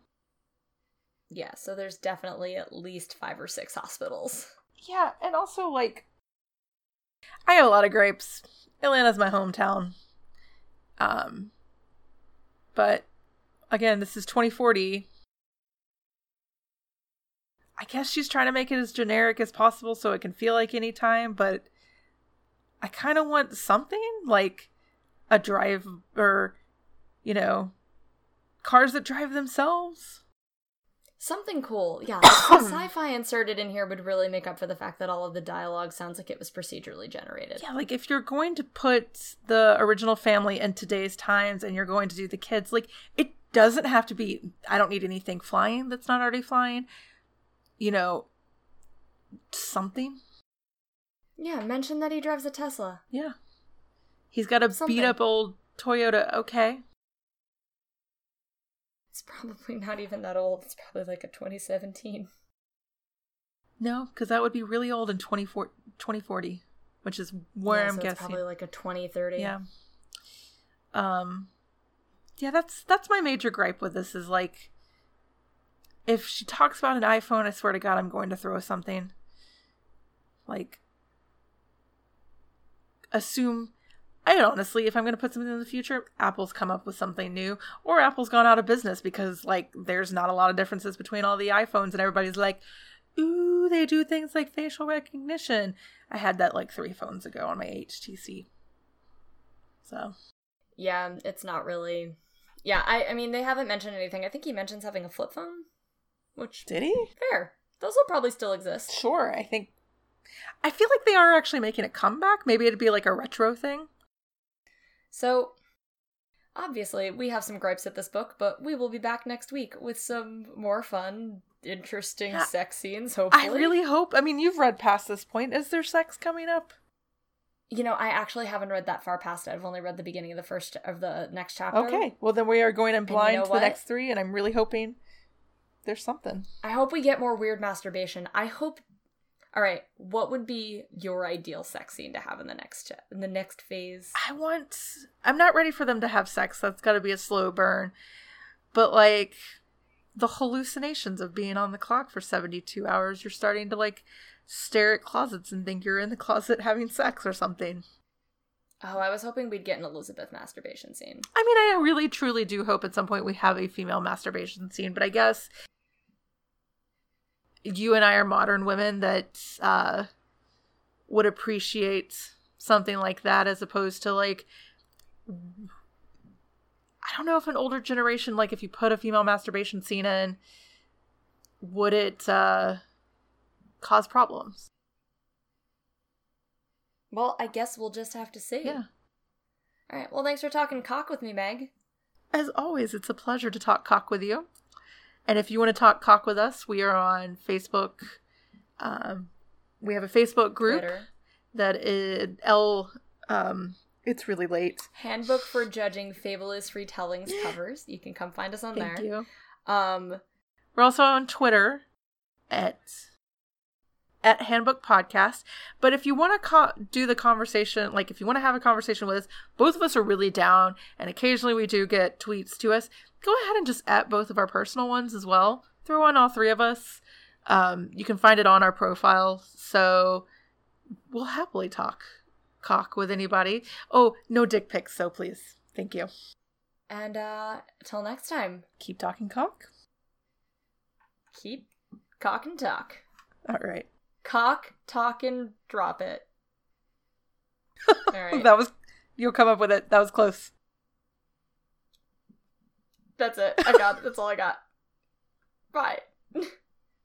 Yeah, so there's definitely at least five or six hospitals. Yeah, and also, like, I have a lot of grapes. Atlanta's my hometown. Um, but again, this is 2040. I guess she's trying to make it as generic as possible so it can feel like any time, but I kind of want something like a drive or, you know, cars that drive themselves. Something cool. Yeah, sci-fi inserted in here would really make up for the fact that all of the dialogue sounds like it was procedurally generated. Yeah, like if you're going to put the original family in today's times and you're going to do the kids, like it doesn't have to be I don't need anything flying that's not already flying. You know, something. Yeah, mention that he drives a Tesla. Yeah. He's got a something. beat up old Toyota. Okay. It's probably not even that old. It's probably like a 2017. No, because that would be really old in 2040, which is where yeah, I'm so guessing. probably like a 2030. Yeah. Um, yeah, that's that's my major gripe with this is like, if she talks about an iPhone, I swear to God, I'm going to throw something. Like, assume I honestly, if I'm going to put something in the future, Apple's come up with something new, or Apple's gone out of business because, like, there's not a lot of differences between all the iPhones, and everybody's like, ooh, they do things like facial recognition. I had that like three phones ago on my HTC. So. Yeah, it's not really. Yeah, I, I mean, they haven't mentioned anything. I think he mentions having a flip phone, which. Did he? Fair. Those will probably still exist. Sure, I think. I feel like they are actually making a comeback. Maybe it'd be like a retro thing. So, obviously, we have some gripes at this book, but we will be back next week with some more fun, interesting yeah. sex scenes, hopefully. I really hope. I mean, you've read past this point. Is there sex coming up? You know, I actually haven't read that far past it. I've only read the beginning of the first of the next chapter. Okay. Well, then we are going in blind you know to the next three, and I'm really hoping there's something. I hope we get more weird masturbation. I hope all right, what would be your ideal sex scene to have in the next in the next phase? I want I'm not ready for them to have sex. That's got to be a slow burn. But like the hallucinations of being on the clock for 72 hours, you're starting to like stare at closets and think you're in the closet having sex or something. Oh, I was hoping we'd get an Elizabeth masturbation scene. I mean, I really truly do hope at some point we have a female masturbation scene, but I guess you and I are modern women that uh, would appreciate something like that as opposed to like I don't know if an older generation like if you put a female masturbation scene in would it uh cause problems. Well, I guess we'll just have to see. Yeah. All right. Well, thanks for talking cock with me, Meg. As always, it's a pleasure to talk cock with you. And if you want to talk cock with us, we are on Facebook. Um, we have a Facebook group Twitter. that is L um, It's really late. Handbook for Judging Fabulous Retellings covers. You can come find us on Thank there. Thank you. Um, We're also on Twitter at at Handbook Podcast. But if you want to co- do the conversation, like if you want to have a conversation with us, both of us are really down, and occasionally we do get tweets to us. Go ahead and just at both of our personal ones as well. Throw on all three of us. Um, you can find it on our profile, so we'll happily talk cock with anybody. Oh, no dick pics, so please, thank you. and uh, until next time, Keep talking cock. keep cock and talk. All right. Cock, talk, and drop it. All right. That was you'll come up with it. That was close. That's it. I got. That's all I got. Bye.